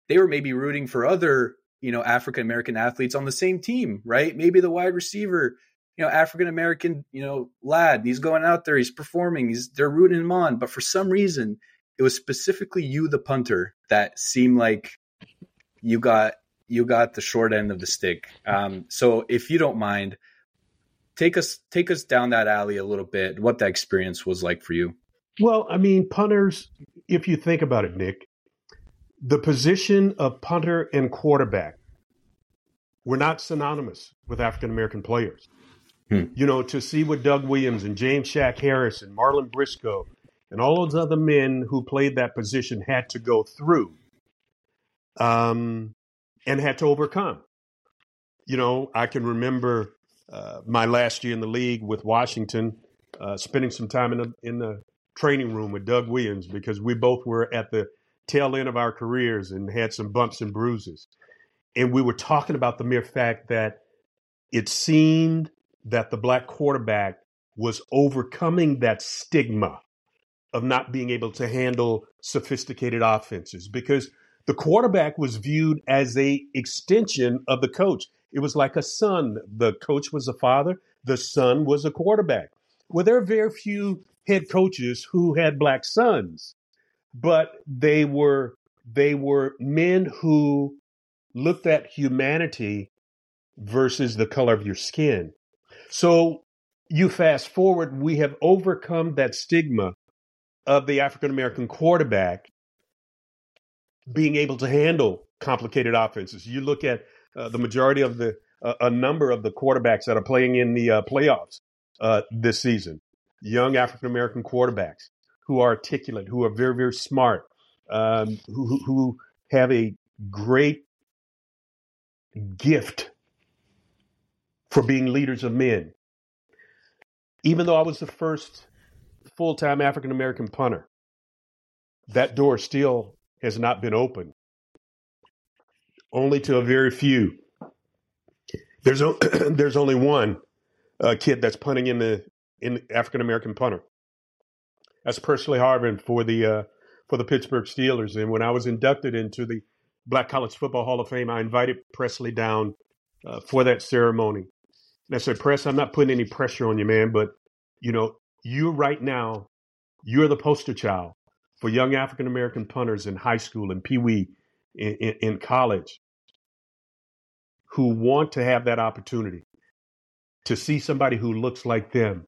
they were maybe rooting for other, you know, African American athletes on the same team, right? Maybe the wide receiver you know, African American, you know, lad. He's going out there, he's performing, he's they're rooting him on. But for some reason, it was specifically you, the punter, that seemed like you got you got the short end of the stick. Um, so if you don't mind, take us take us down that alley a little bit. What that experience was like for you? Well, I mean, punters. If you think about it, Nik, the position of punter and quarterback were not synonymous with African American players. Hmm. You know, to see what Doug Williams and James Shack Harris and Marlin Briscoe and all those other men who played that position had to go through um, and had to overcome. You know, I can remember uh, my last year in the league with Washington, uh, spending some time in the, in the training room with Doug Williams because we both were at the tail end of our careers and had some bumps and bruises. And we were talking about the mere fact that it seemed that the black quarterback was overcoming that stigma of not being able to handle sophisticated offenses because the quarterback was viewed as a extension of the coach. It was like a son. The coach was a father, the son was a quarterback. Well, there are very few head coaches who had black sons, but they were they were men who looked at humanity versus the color of your skin. So you fast forward, we have overcome that stigma of the African American quarterback being able to handle complicated offenses. You look at uh, the majority of the uh, a number of the quarterbacks that are playing in the uh, playoffs uh, this season, young African American quarterbacks who are articulate, who are very very smart, um, who who have a great gift for being leaders of men. Even though I was the first full time African American punter, that door still has not been opened, only to a very few. There's, there's only one uh, kid that's punting in the in African American punter. That's Pressley Harvin for the uh, for the Pittsburgh Steelers. And when I was inducted into the Black College Football Hall of Fame, I invited Pressley down uh, for that ceremony. And I said, Press, I'm not putting any pressure on you, man, but you know, you right now, you're the poster child for young African American punters in high school and Pee Wee in, in, in college who want to have that opportunity to see somebody who looks like them.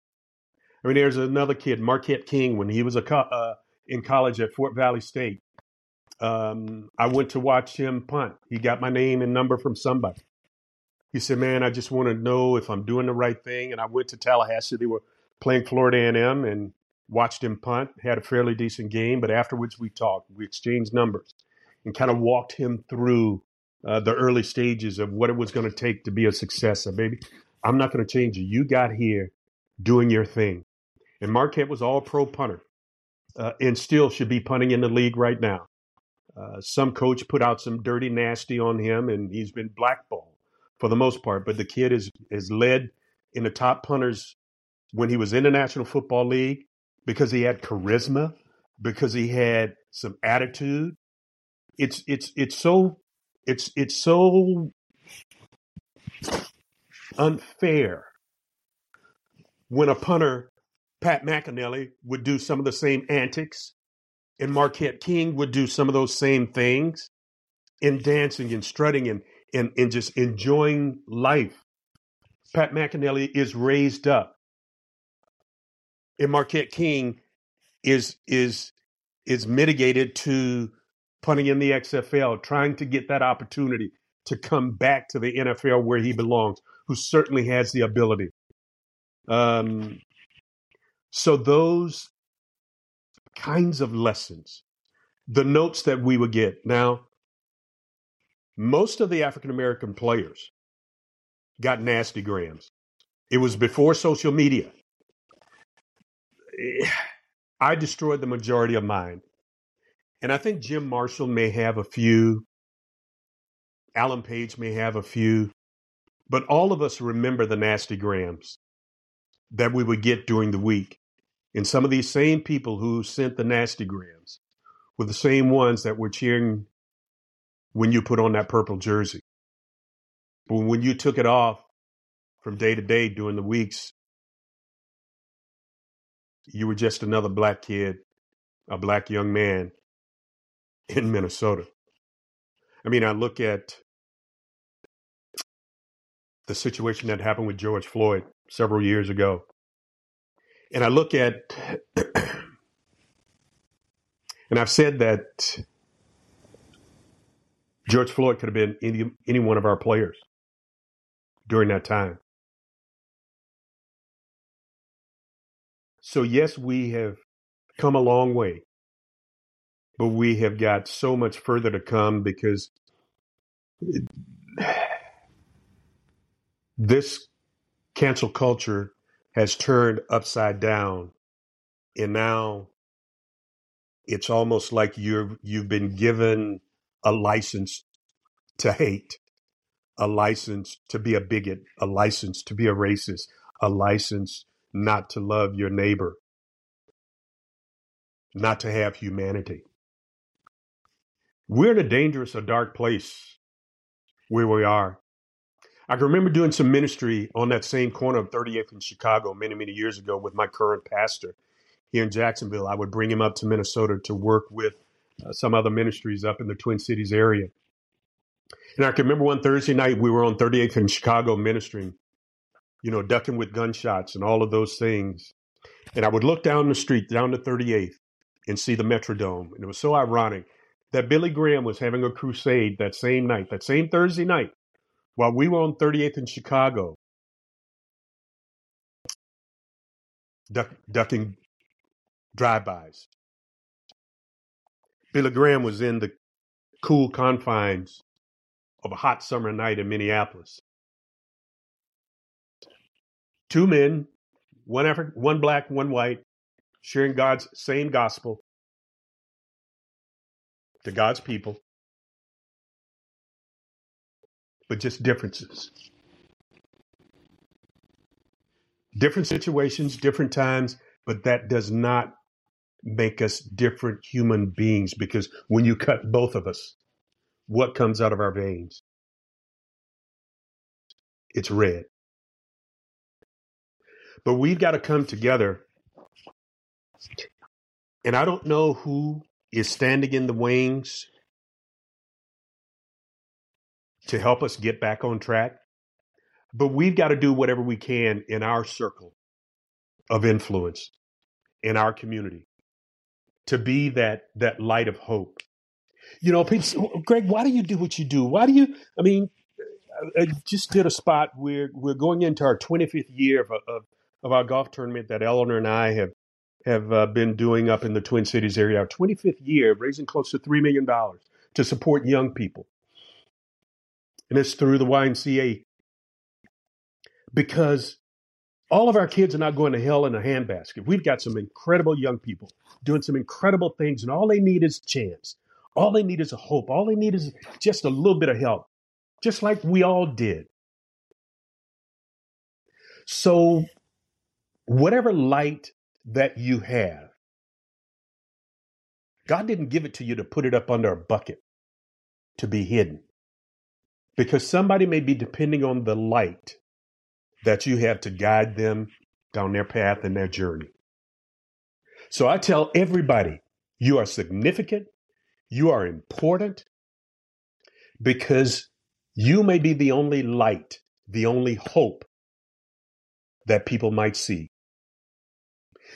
I mean, there's another kid, Marquette King, when he was a co- uh, in college at Fort Valley State. Um, I went to watch him punt. He got my name and number from somebody. He said, "Man, I just want to know if I'm doing the right thing." And I went to Tallahassee. They were playing Florida A&M and watched him punt. Had a fairly decent game, but afterwards we talked. We exchanged numbers and kind of walked him through uh, the early stages of what it was going to take to be a success. Baby, I'm not going to change you. You got here doing your thing. And Marquette was all pro punter uh, and still should be punting in the league right now. Uh, some coach put out some dirty nasty on him, and he's been blackballed for the most part. But the kid is is led in the top punters when he was in the National Football League because he had charisma, because he had some attitude. It's it's it's so it's it's so unfair when a punter, Pat McInerney, would do some of the same antics, and Marquette King would do some of those same things in dancing and strutting and, and, and just enjoying life. Pat McInerney is raised up. And Marquette King is is is mitigated to punting in the XFL, trying to get that opportunity to come back to the NFL where he belongs, who certainly has the ability. Um, so those kinds of lessons, the notes that we would get. Now, most of the African American players got nasty grams. It was before social media. I destroyed the majority of mine. And I think Jim Marshall may have a few. Alan Page may have a few. But all of us remember the nasty grams that we would get during the week. And some of these same people who sent the nasty grams were the same ones that were cheering when you put on that purple jersey. But when you took it off from day to day during the weeks, you were just another black kid, a black young man in Minnesota. I mean, I look at the situation that happened with George Floyd several years ago. And I look at, and I've said that George Floyd could have been any, any one of our players during that time. So, yes, we have come a long way, but we have got so much further to come because this cancel culture has turned upside down. And now it's almost like you're you've been given a license to hate a license to be a bigot a license to be a racist a license not to love your neighbor. Not to have humanity. We're in a dangerous a dark place where we are I can remember doing some ministry on that same corner of 38th in Chicago many, many years ago with my current pastor here in Jacksonville. I would bring him up to Minnesota to work with uh, some other ministries up in the Twin Cities area. And I can remember one Thursday night we were on 38th in Chicago ministering, you know, ducking with gunshots and all of those things. And I would look down the street, down to 38th, and see the Metrodome. And it was so ironic that Billy Graham was having a crusade that same night, that same Thursday night while we were on 38th in Chicago, duck, ducking drive-bys. Billy Graham was in the cool confines of a hot summer night in Minneapolis. Two men, one African, one black, one white, sharing God's same gospel to God's people. But just differences. Different situations, different times, but that does not make us different human beings because when you cut both of us, what comes out of our veins? It's red. But we've got to come together. And I don't know who is standing in the wings to help us get back on track. But we've got to do whatever we can in our circle of influence, in our community, to be that that light of hope. You know, people, Greg, why do you do what you do? Why do you? I mean, I just did a spot. We're we're going into our 25th year of, of of our golf tournament that Eleanor and I have have uh, been doing up in the Twin Cities area. Our 25th year, raising close to three million dollars to support young people, and it's through the YMCA because all of our kids are not going to hell in a handbasket. We've got some incredible young people doing some incredible things, and all they need is chance. All they need is a hope. All they need is just a little bit of help, just like we all did. So, whatever light that you have, God didn't give it to you to put it up under a bucket to be hidden. Because somebody may be depending on the light that you have to guide them down their path and their journey. So I tell everybody, you are significant, you are important, because you may be the only light, the only hope that people might see.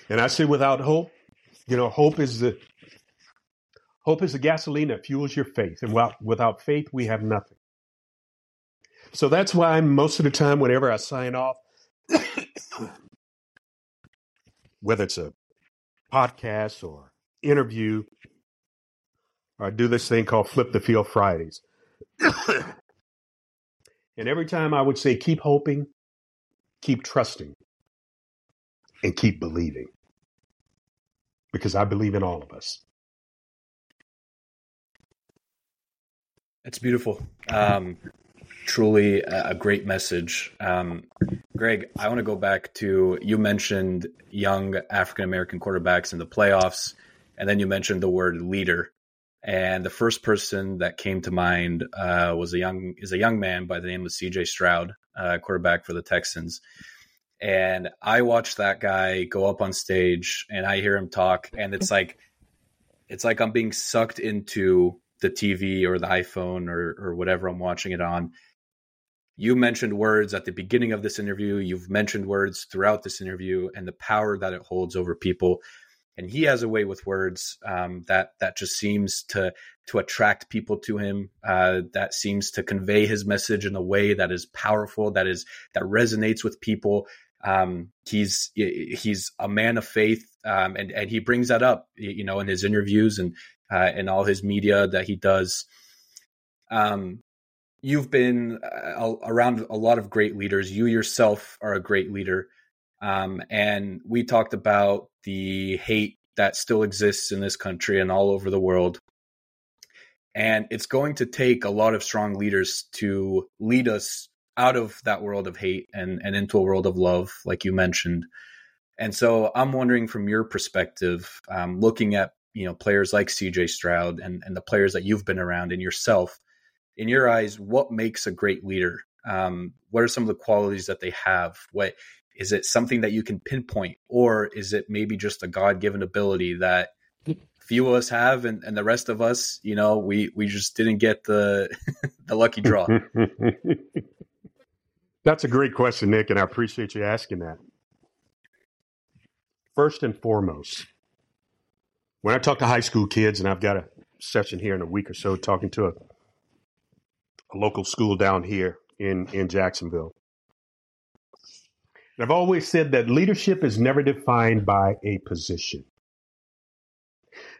And I say without hope, you know, hope is the hope is the gasoline that fuels your faith. And without, without faith, we have nothing. So that's why most of the time, whenever I sign off, whether it's a podcast or interview, or I do this thing called Flip the Field Fridays. and every time I would say, keep hoping, keep trusting, and keep believing. Because I believe in all of us. It's beautiful. Um, truly a great message. Um, Greg, I want to go back to you mentioned young African American quarterbacks in the playoffs, and then you mentioned the word leader. And the first person that came to mind uh, was a young is a young man by the name of C.J. Stroud, uh, quarterback for the Texans. And I watched that guy go up on stage, and I hear him talk, and it's like it's like I'm being sucked into the TV or the iPhone or or whatever I'm watching it on, you mentioned words at the beginning of this interview. You've mentioned words throughout this interview and the power that it holds over people. And he has a way with words um, that that just seems to to attract people to him uh, that seems to convey his message in a way that is powerful that is that resonates with people. Um, he's he's a man of faith um, and and he brings that up you know in his interviews and uh, in all his media that he does. Um, you've been uh, around a lot of great leaders. You yourself are a great leader. Um, and we talked about the hate that still exists in this country and all over the world. And it's going to take a lot of strong leaders to lead us out of that world of hate and, and into a world of love, like you mentioned. And so I'm wondering from your perspective, um, looking at you know players like CJ Stroud and, and the players that you've been around and yourself, in your eyes, what makes a great leader? Um, what are some of the qualities that they have? What is it something that you can pinpoint, or is it maybe just a God given ability that few of us have, and, and the rest of us, you know, we we just didn't get the the lucky draw? That's a great question, Nik, and I appreciate you asking that. First and foremost, when I talk to high school kids, and I've got a session here in a week or so talking to a a local school down here in, in Jacksonville. I've always said that leadership is never defined by a position.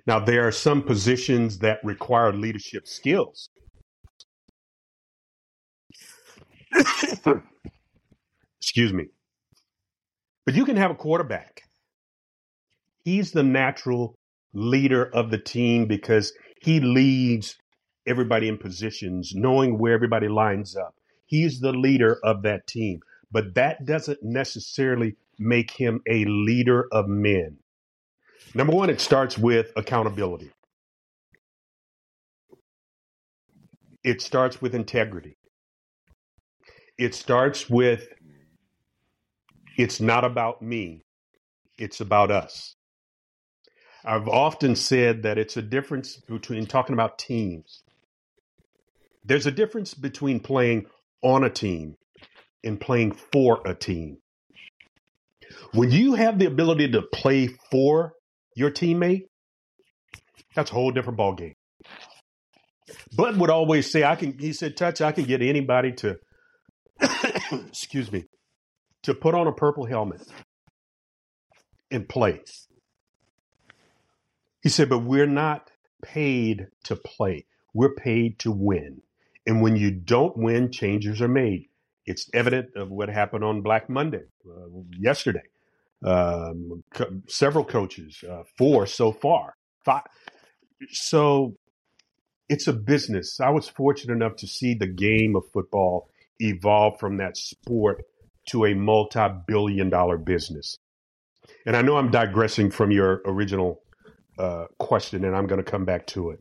Now, there are some positions that require leadership skills. Excuse me. But you can have a quarterback. He's the natural leader of the team because he leads everybody in positions, knowing where everybody lines up. He's the leader of that team. But that doesn't necessarily make him a leader of men? Number one, it starts with accountability. It starts with integrity. It starts with it's not about me, it's about us. I've often said that it's a difference between talking about teams. There's a difference between playing on a team and playing for a team. When you have the ability to play for your teammate, that's a whole different ballgame. Bud would always say, I can, he said, touch, I can get anybody to, excuse me, to put on a purple helmet and play. He said, but we're not paid to play. We're paid to win. And when you don't win, changes are made. It's evident of what happened on Black Monday uh, yesterday. Um, co- several coaches, uh, four so far, five. So it's a business. I was fortunate enough to see the game of football evolve from that sport to a multi-billion dollar business. And I know I'm digressing from your original uh, question, and I'm going to come back to it.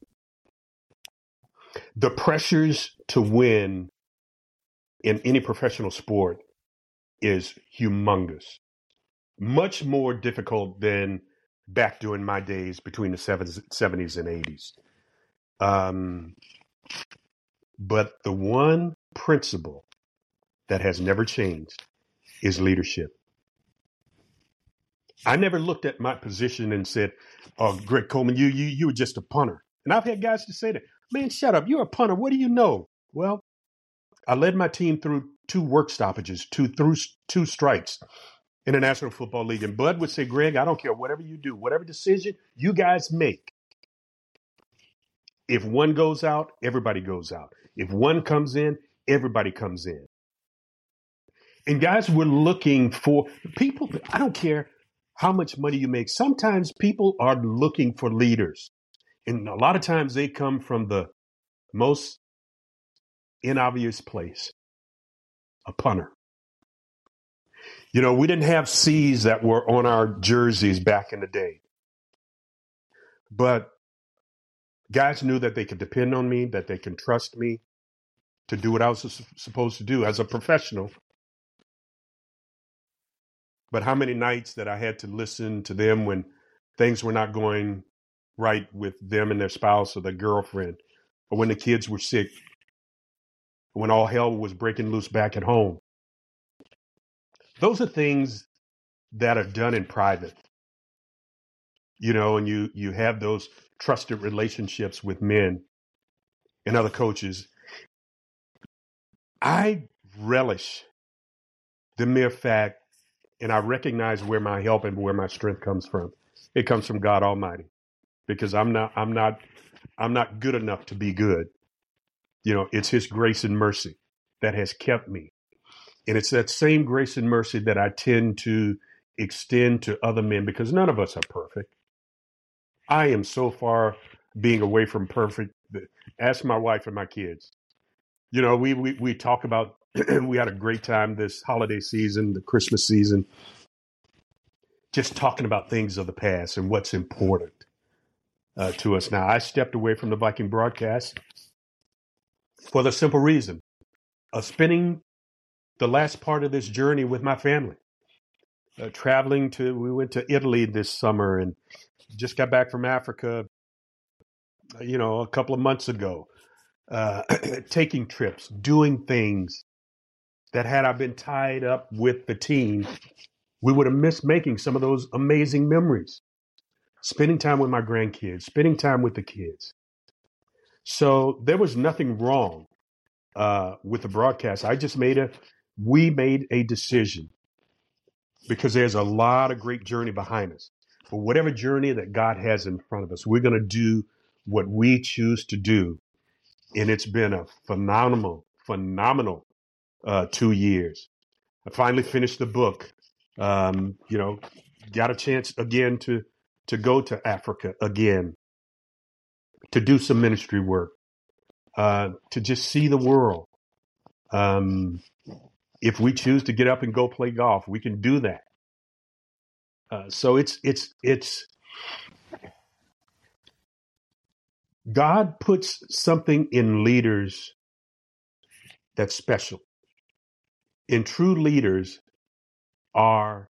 The pressures to win in any professional sport is humongous, much more difficult than back during my days between the 70s and 80s. Um, but the one principle that has never changed is leadership. I never looked at my position and said, "Oh, Greg Coleman, you you you were just a punter." And I've had guys to say that, "Man, shut up! You're a punter. What do you know?" Well, I led my team through two work stoppages, two through two strikes in the National Football League. And Bud would say, "Greg, I don't care whatever you do, whatever decision you guys make. If one goes out, everybody goes out. If one comes in, everybody comes in." And guys we're looking for people. I don't care how much money you make. Sometimes people are looking for leaders. And a lot of times they come from the most inobvious place a punter. You know, we didn't have C's that were on our jerseys back in the day. But guys knew that they could depend on me, that they can trust me to do what I was supposed to do as a professional. But how many nights that I had to listen to them when things were not going right with them and their spouse or their girlfriend, or when the kids were sick, when all hell was breaking loose back at home. Those are things that are done in private. You know, and you you have those trusted relationships with men and other coaches. I relish the mere fact and I recognize where my help and where my strength comes from. It comes from God Almighty, because I'm not I'm not I'm not good enough to be good. You know, it's His grace and mercy that has kept me, and it's that same grace and mercy that I tend to extend to other men because none of us are perfect. I am so far being away from perfect. Ask my wife and my kids. You know, we we, we talk about we had a great time this holiday season, the Christmas season, just talking about things of the past and what's important uh, to us now. I stepped away from the Viking broadcast for the simple reason of spending the last part of this journey with my family. Uh, traveling to, we went to Italy this summer and just got back from Africa, you know, a couple of months ago. Uh, taking trips, doing things that had I been tied up with the team, we would have missed making some of those amazing memories. Spending time with my grandkids, spending time with the kids. So there was nothing wrong uh, with the broadcast. I just made a, we made a decision because there's a lot of great journey behind us. But whatever journey that God has in front of us, we're going to do what we choose to do. And it's been a phenomenal, phenomenal uh, two years. I finally finished the book. Um, you know, got a chance again to to go to Africa again, to do some ministry work, uh, to just see the world. Um, if we choose to get up and go play golf, we can do that. Uh, so it's it's it's God puts something in leaders that's special. And true leaders are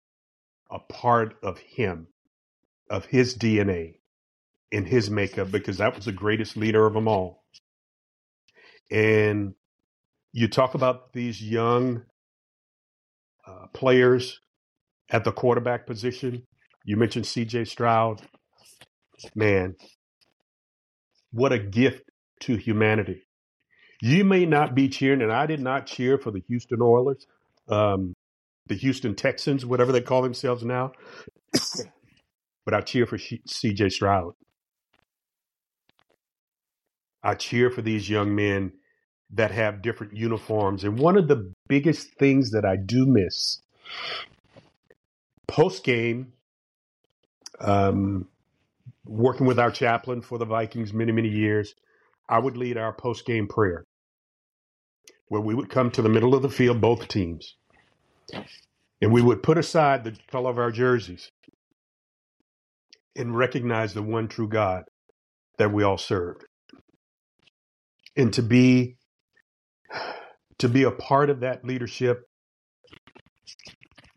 a part of Him, of His DNA, in His makeup, because that was the greatest leader of them all. And you talk about these young uh, players at the quarterback position. You mentioned CJ Stroud. Man, what a gift to humanity. You may not be cheering, and I did not cheer for the Houston Oilers, um, the Houston Texans, whatever they call themselves now, but I cheer for CJ Stroud. I cheer for these young men that have different uniforms. And one of the biggest things that I do miss post game, um, working with our chaplain for the Vikings many, many years, I would lead our post game prayer where we would come to the middle of the field, both teams, and we would put aside the color of our jerseys and recognize the one true God that we all served. And to be to be a part of that leadership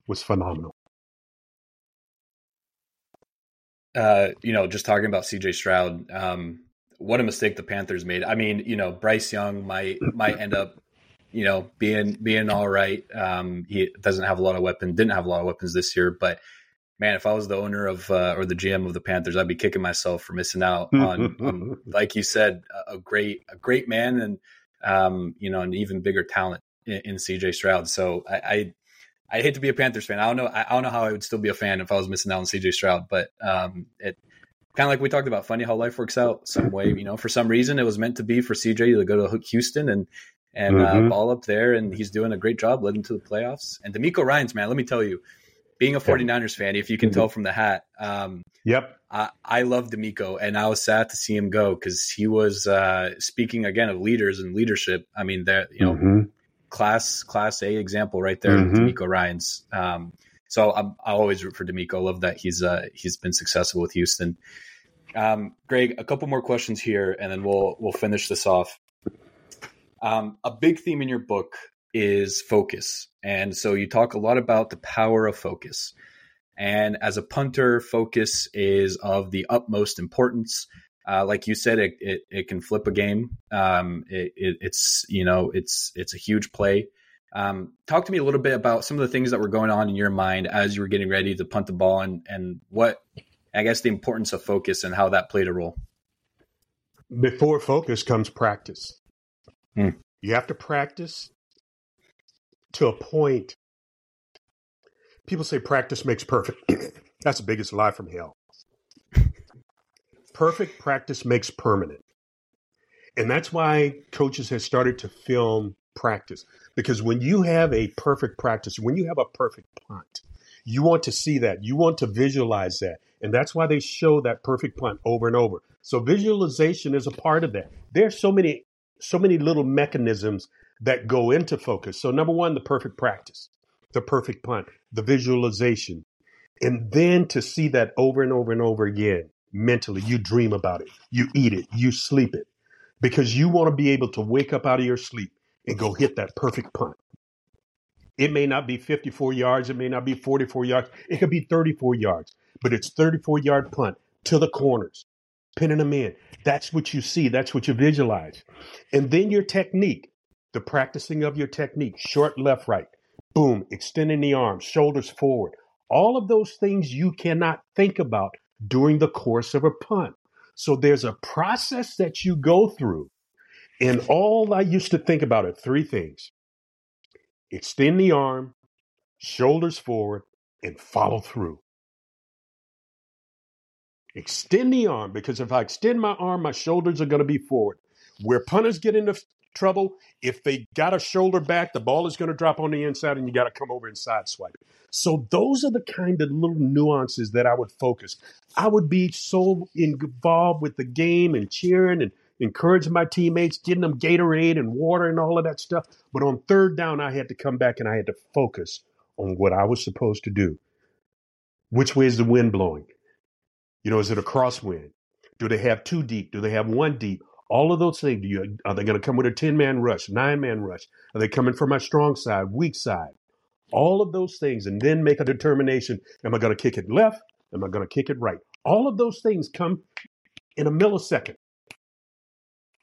was phenomenal. Uh, you know, just talking about CJ Stroud, um, what a mistake the Panthers made. I mean, you know, Bryce Young might might end up, you know, being being all right. Um, he doesn't have a lot of weapons, didn't have a lot of weapons this year, but man, if I was the owner of uh, or the GM of the Panthers, I'd be kicking myself for missing out on, on like you said, a great a great man and um, you know, an even bigger talent in, in CJ Stroud. So I, I I hate to be a Panthers fan. I don't know. I, don't know how I would still be a fan if I was missing out on CJ Stroud. But um, it kind of like we talked about. Funny how life works out some way. You know, for some reason, it was meant to be for CJ to go to Houston and and uh, mm-hmm. uh, ball up there, and he's doing a great job, led to the playoffs. And DeMeco Ryans, man, let me tell you, being a 49ers fan, if you can mm-hmm. tell from the hat, um, yep, I, I love DeMeco, and I was sad to see him go because he was uh, speaking again of leaders and leadership. I mean, that you know. Mm-hmm class class A example right there, mm-hmm. DeMeco Ryans. Um, so I'm, I always root for DeMeco. Love that he's uh, he's been successful with Houston. Um, Greg, a couple more questions here, and then we'll we'll finish this off. Um, a big theme in your book is focus, and so you talk a lot about the power of focus. And as a punter, focus is of the utmost importance. Uh, like you said, it, it, it, can flip a game. Um, it, it, it's you know it's it's a huge play. Um, talk to me a little bit about some of the things that were going on in your mind as you were getting ready to punt the ball, and and what I guess the importance of focus and how that played a role. Before focus comes practice. Hmm. You have to practice to a point. People say practice makes perfect. That's the biggest lie from hell perfect practice makes permanent. And that's why coaches have started to film practice. Because when you have a perfect practice, when you have a perfect punt, you want to see that. You want to visualize that. And that's why they show that perfect punt over and over. So visualization is a part of that. There's so many, so many little mechanisms that go into focus. So number one, the perfect practice, the perfect punt, the visualization. And then to see that over and over and over again mentally. You dream about it, you eat it, you sleep it because you want to be able to wake up out of your sleep and go hit that perfect punt. It may not be 54 yards, it may not be 44 yards, it could be 34 yards, but it's 34 yard punt to the corners, pinning them in. That's what you see, that's what you visualize. And then your technique, the practicing of your technique, short left, right, boom, extending the arms, shoulders forward. All of those things you cannot think about during the course of a punt. So there's a process that you go through. And all I used to think about it three things extend the arm, shoulders forward, and follow through. Extend the arm because if I extend my arm, my shoulders are going to be forward. Where punters get into trouble, if they got a shoulder back, the ball is going to drop on the inside and you got to come over and side swipe. So those are the kind of little nuances that I would focus. I would be so involved with the game and cheering and encouraging my teammates, getting them Gatorade and water and all of that stuff. But on third down, I had to come back and I had to focus on what I was supposed to do. Which way is the wind blowing? You know, is it a crosswind? Do they have two deep? Do they have one deep? All of those things. Do you, are they going to come with a 10 man rush, nine man rush? Are they coming from my strong side, weak side? All of those things, and then make a determination. Am I going to kick it left? Am I going to kick it right? All of those things come in a millisecond.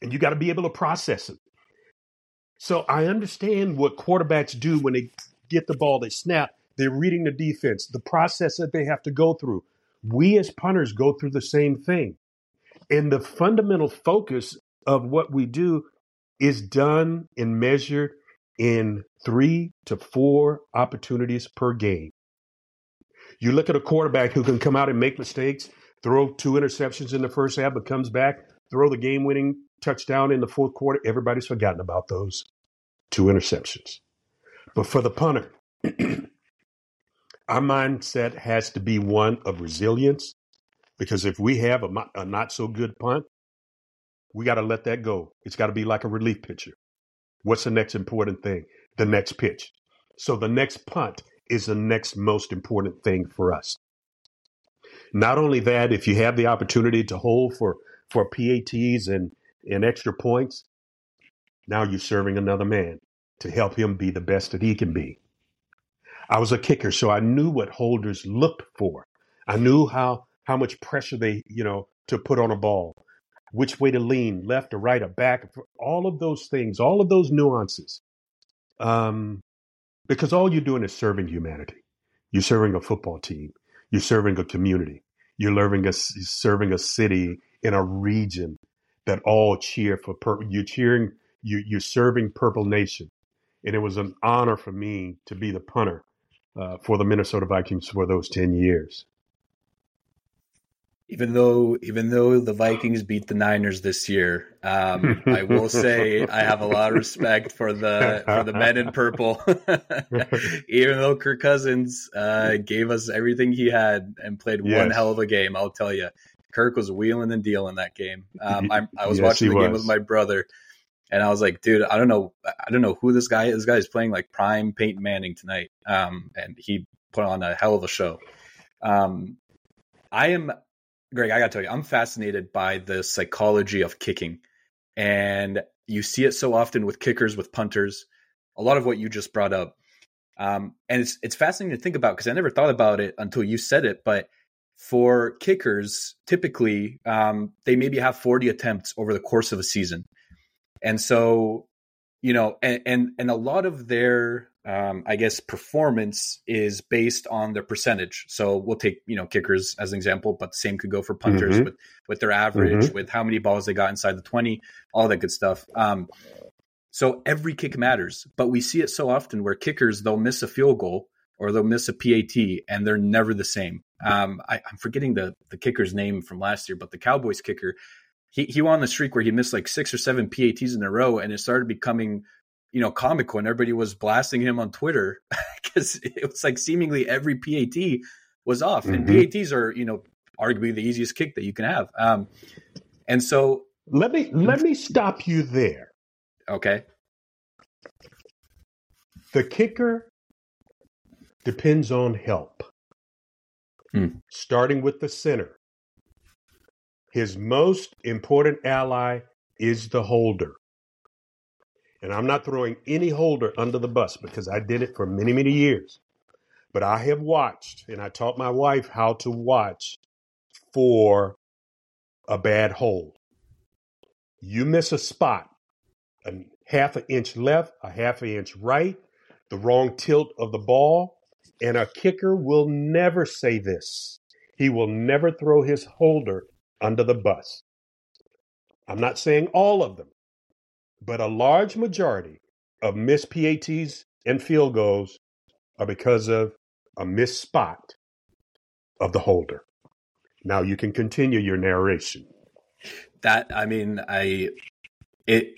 And you got to be able to process it. So I understand what quarterbacks do when they get the ball, they snap, they're reading the defense, the process that they have to go through. We as punters go through the same thing. And the fundamental focus of what we do is done and measured in three to four opportunities per game. You look at a quarterback who can come out and make mistakes, throw two interceptions in the first half, but comes back, throw the game winning touchdown in the fourth quarter. Everybody's forgotten about those two interceptions. But for the punter, our mindset has to be one of resilience because if we have a, a not so good punt, we got to let that go. It's got to be like a relief pitcher. What's the next important thing? The next pitch. So the next punt is the next most important thing for us. Not only that, if you have the opportunity to hold for, for PATs and, and extra points, now you're serving another man to help him be the best that he can be. I was a kicker, so I knew what holders looked for. I knew how how much pressure they, you know, to put on a ball, which way to lean, left or right or back, all of those things, all of those nuances. Um, because all you're doing is serving humanity. You're serving a football team. You're serving a community. You're serving a, serving a city in a region that all cheer for purple. You're cheering. You, you're serving Purple Nation, and it was an honor for me to be the punter uh, for the Minnesota Vikings for those ten years even though even though the Vikings beat the Niners this year, um, I will say I have a lot of respect for the for the men in purple. even though Kirk Cousins uh, gave us everything he had and played yes. one hell of a game, I'll tell you, Kirk was wheeling and dealing that game. Um, I, I, was yes, watching the was. game with my brother, and I was like, dude, I don't know, I don't know who this guy is. This guy is playing like prime Peyton Manning tonight, um, and he put on a hell of a show. Um, I am Greg, I got to tell you, I'm fascinated by the psychology of kicking. And you see it so often with kickers, with punters, a lot of what you just brought up. Um, and it's it's fascinating to think about because I never thought about it until you said it. But for kickers, typically um, they maybe have 40 attempts over the course of a season, and so you know, and and, and a lot of their um, I guess performance is based on their percentage. So we'll take you know kickers as an example, but the same could go for punters mm-hmm. with with their average, mm-hmm. with how many balls they got inside the twenty, all that good stuff. Um, so every kick matters, but we see it so often where kickers they'll miss a field goal or they'll miss a PAT and they're never the same. Um, I, am forgetting the the kicker's name from last year, but the Cowboys kicker, he he went on the streak where he missed like six or seven PATs in a row, and it started becoming you know, Comic and everybody was blasting him on Twitter because it was like seemingly every PAT was off. Mm-hmm. And PATs are, you know, arguably the easiest kick that you can have. Um, and so let me let me stop you there. Okay. The kicker depends on help. Hmm. Starting with the center. His most important ally is the holder and I'm not throwing any holder under the bus because I did it for many, many years. But I have watched, and I taught my wife how to watch for a bad hold. You miss a spot, a half an inch left, a half an inch right, the wrong tilt of the ball, and a kicker will never say this. He will never throw his holder under the bus. I'm not saying all of them, but a large majority of missed PATs and field goals are because of a missed spot of the holder. Now you can continue your narration. That I mean, I it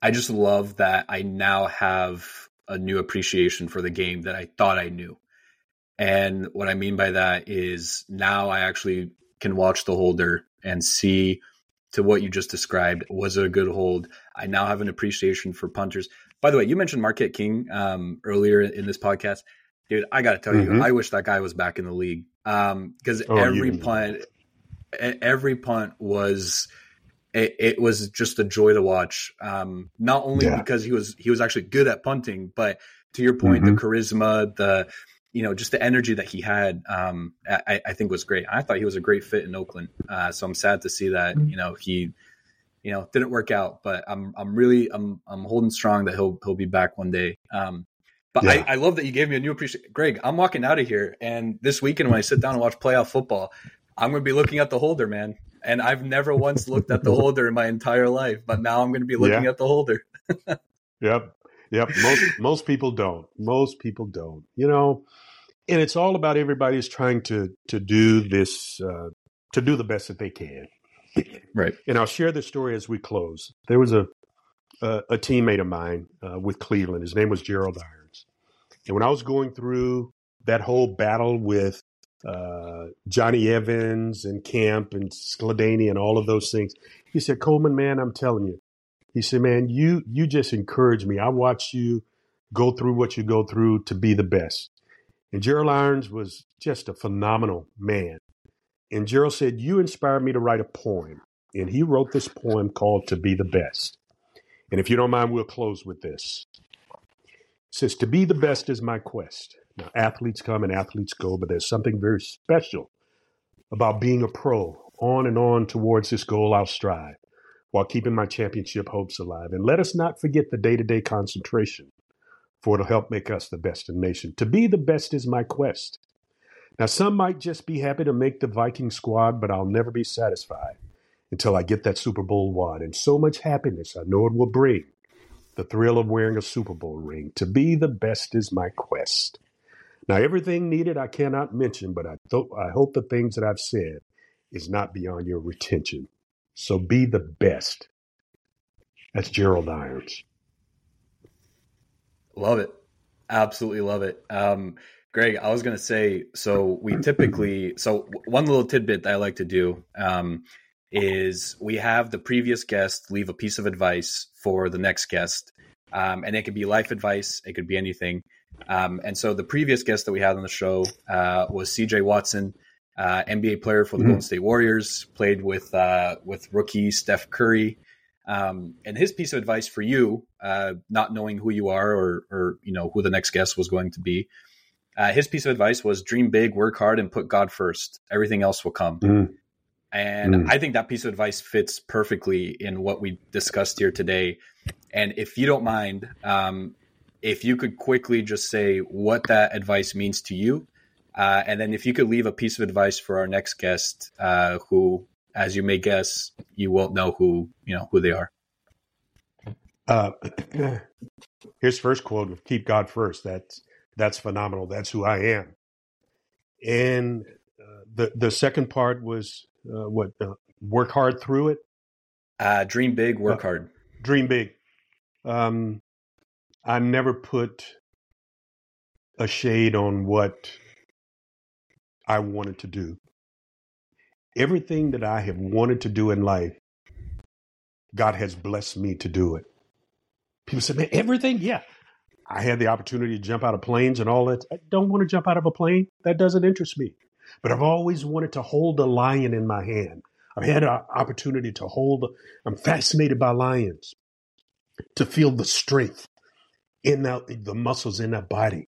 I just love that I now have a new appreciation for the game that I thought I knew. And what I mean by that is now I actually can watch the holder and see to what you just described. Was it a good hold? I now have an appreciation for punters. By the way, you mentioned Marquette King um, earlier in this podcast. dude, I got to tell mm-hmm. you, I wish that guy was back in the league because um, oh, every punt, every punt was it, it, was just a joy to watch. Um, not only yeah. because he was he was actually good at punting, but to your point, mm-hmm. the charisma, the you know, just the energy that he had, um, I, I, think was great. I thought he was a great fit in Oakland. Uh, so I'm sad to see that you know he, you know, didn't work out. But I'm I'm really I'm I'm holding strong that he'll he'll be back one day. Um, but yeah. I, I love that you gave me a new appreciation. Greg, I'm walking out of here, and this weekend when I sit down and watch playoff football, I'm going to be looking at the holder, man and I've never once looked at the holder in my entire life, but now I'm going to be looking yeah. at the holder. yep, yep. Most most people don't. Most people don't. You know, and it's all about everybody's trying to to do this uh, to do the best that they can. Right. And I'll share this story as we close. There was a a, a teammate of mine uh, with Cleveland. His name was Gerald Irons, and when I was going through that whole battle with uh, Johnny Evans and camp and Skladany and all of those things. He said, Coleman, man, I'm telling you. He said, man, you you just encourage me. I watch you go through what you go through to be the best. And Gerald Irons was just a phenomenal man. And Gerald said, You inspired me to write a poem. And he wrote this poem called To Be the Best. And if you don't mind, we'll close with this. It says, To be the best is my quest. Now, athletes come and athletes go, but there's something very special about being a pro. On and on towards this goal I'll strive while keeping my championship hopes alive. And let us not forget the day to day concentration, for it'll help make us the best in nation. To be the best is my quest. Now, some might just be happy to make the Viking squad, but I'll never be satisfied until I get that Super Bowl wad. And so much happiness I know it will bring the thrill of wearing a Super Bowl ring. To be the best is my quest. Now, everything needed I cannot mention, but I, th- I hope the things that I've said is not beyond your retention. So be the best. That's Gerald Irons. Love it. Absolutely love it. Um, Greg, I was going to say, so we typically, so one little tidbit that I like to do um, is we have the previous guest leave a piece of advice for the next guest. Um, and it could be life advice, it could be anything. Um, and so the previous guest that we had on the show uh, was CJ Watson, uh, NBA player for the mm-hmm. Golden State Warriors, played with uh, with rookie Steph Curry. Um, and his piece of advice for you, uh, not knowing who you are or, or you know who the next guest was going to be, uh, his piece of advice was dream big, work hard, and put God first. Everything else will come. Mm-hmm. And mm. I think that piece of advice fits perfectly in what we discussed here today. And if you don't mind, um, if you could quickly just say what that advice means to you, uh, and then if you could leave a piece of advice for our next guest, uh, who, as you may guess, you won't know who you know who they are. Uh, his first quote of "Keep God first. That's that's phenomenal. That's who I am. And uh, the the second part was uh, what uh, work hard through it. dream big, work hard. Dream big. Um, I never put a shade on what I wanted to do. Everything that I have wanted to do in life, God has blessed me to do it. People say, man, everything? Yeah. I had the opportunity to jump out of planes and all that. I don't want to jump out of a plane. That doesn't interest me. But I've always wanted to hold a lion in my hand. I've had an opportunity to hold, I'm fascinated by lions, to feel the strength, in that the muscles in that body.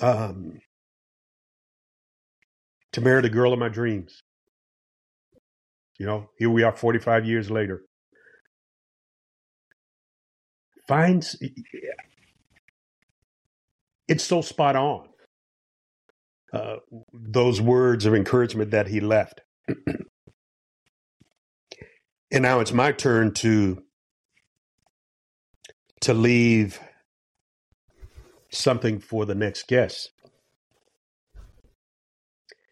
Um, to marry the girl of my dreams. You know, here we are 45 years later. Finds it's so spot on. Uh, those words of encouragement that he left. and now it's my turn to to leave something for the next guest.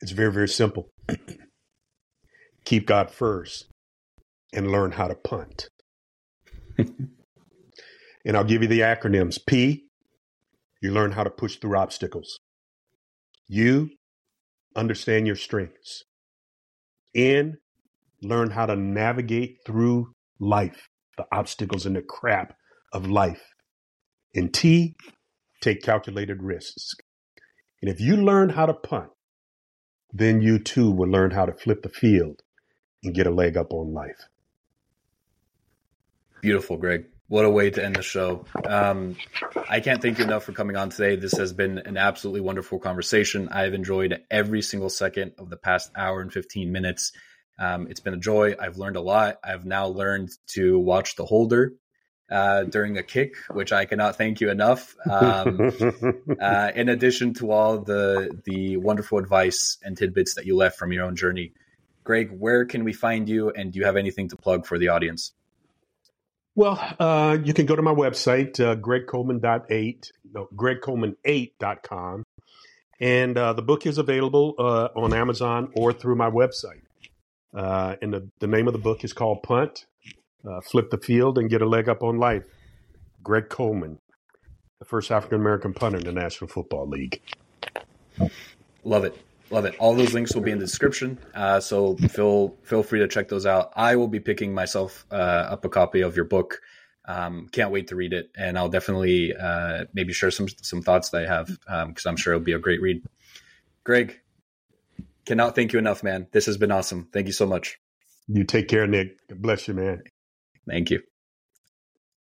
It's very, very simple. Keep God first and learn how to punt. and I'll give you the acronyms P, you learn how to push through obstacles. U, understand your strengths. N, learn how to navigate through life, the obstacles and the crap of life. And T, take calculated risks. And if you learn how to punt, then you too will learn how to flip the field and get a leg up on life. Beautiful, Greg. What a way to end the show. Um, I can't thank you enough for coming on today. This has been an absolutely wonderful conversation. I've enjoyed every single second of the past hour and 15 minutes. Um, it's been a joy. I've learned a lot. I've now learned to watch the holder uh, during a kick, which I cannot thank you enough. Um, uh, in addition to all the the wonderful advice and tidbits that you left from your own journey, Greg, where can we find you? And do you have anything to plug for the audience? Well, uh, you can go to my website, uh, gregcoleman.8, no, gregcoleman8.com. And uh, the book is available uh, on Amazon or through my website. Uh, and the, the name of the book is called Punt, uh, Flip the Field and Get a Leg Up on Life. Greg Coleman, the first African American punter in the National Football League. Love it. Love it. All those links will be in the description, uh, so feel feel free to check those out. I will be picking myself uh, up a copy of your book. Um, can't wait to read it, and I'll definitely uh, maybe share some some thoughts that I have because um, I'm sure it'll be a great read. Greg, cannot thank you enough, man. This has been awesome. Thank you so much. You take care, Nik. bless you, man. Thank you.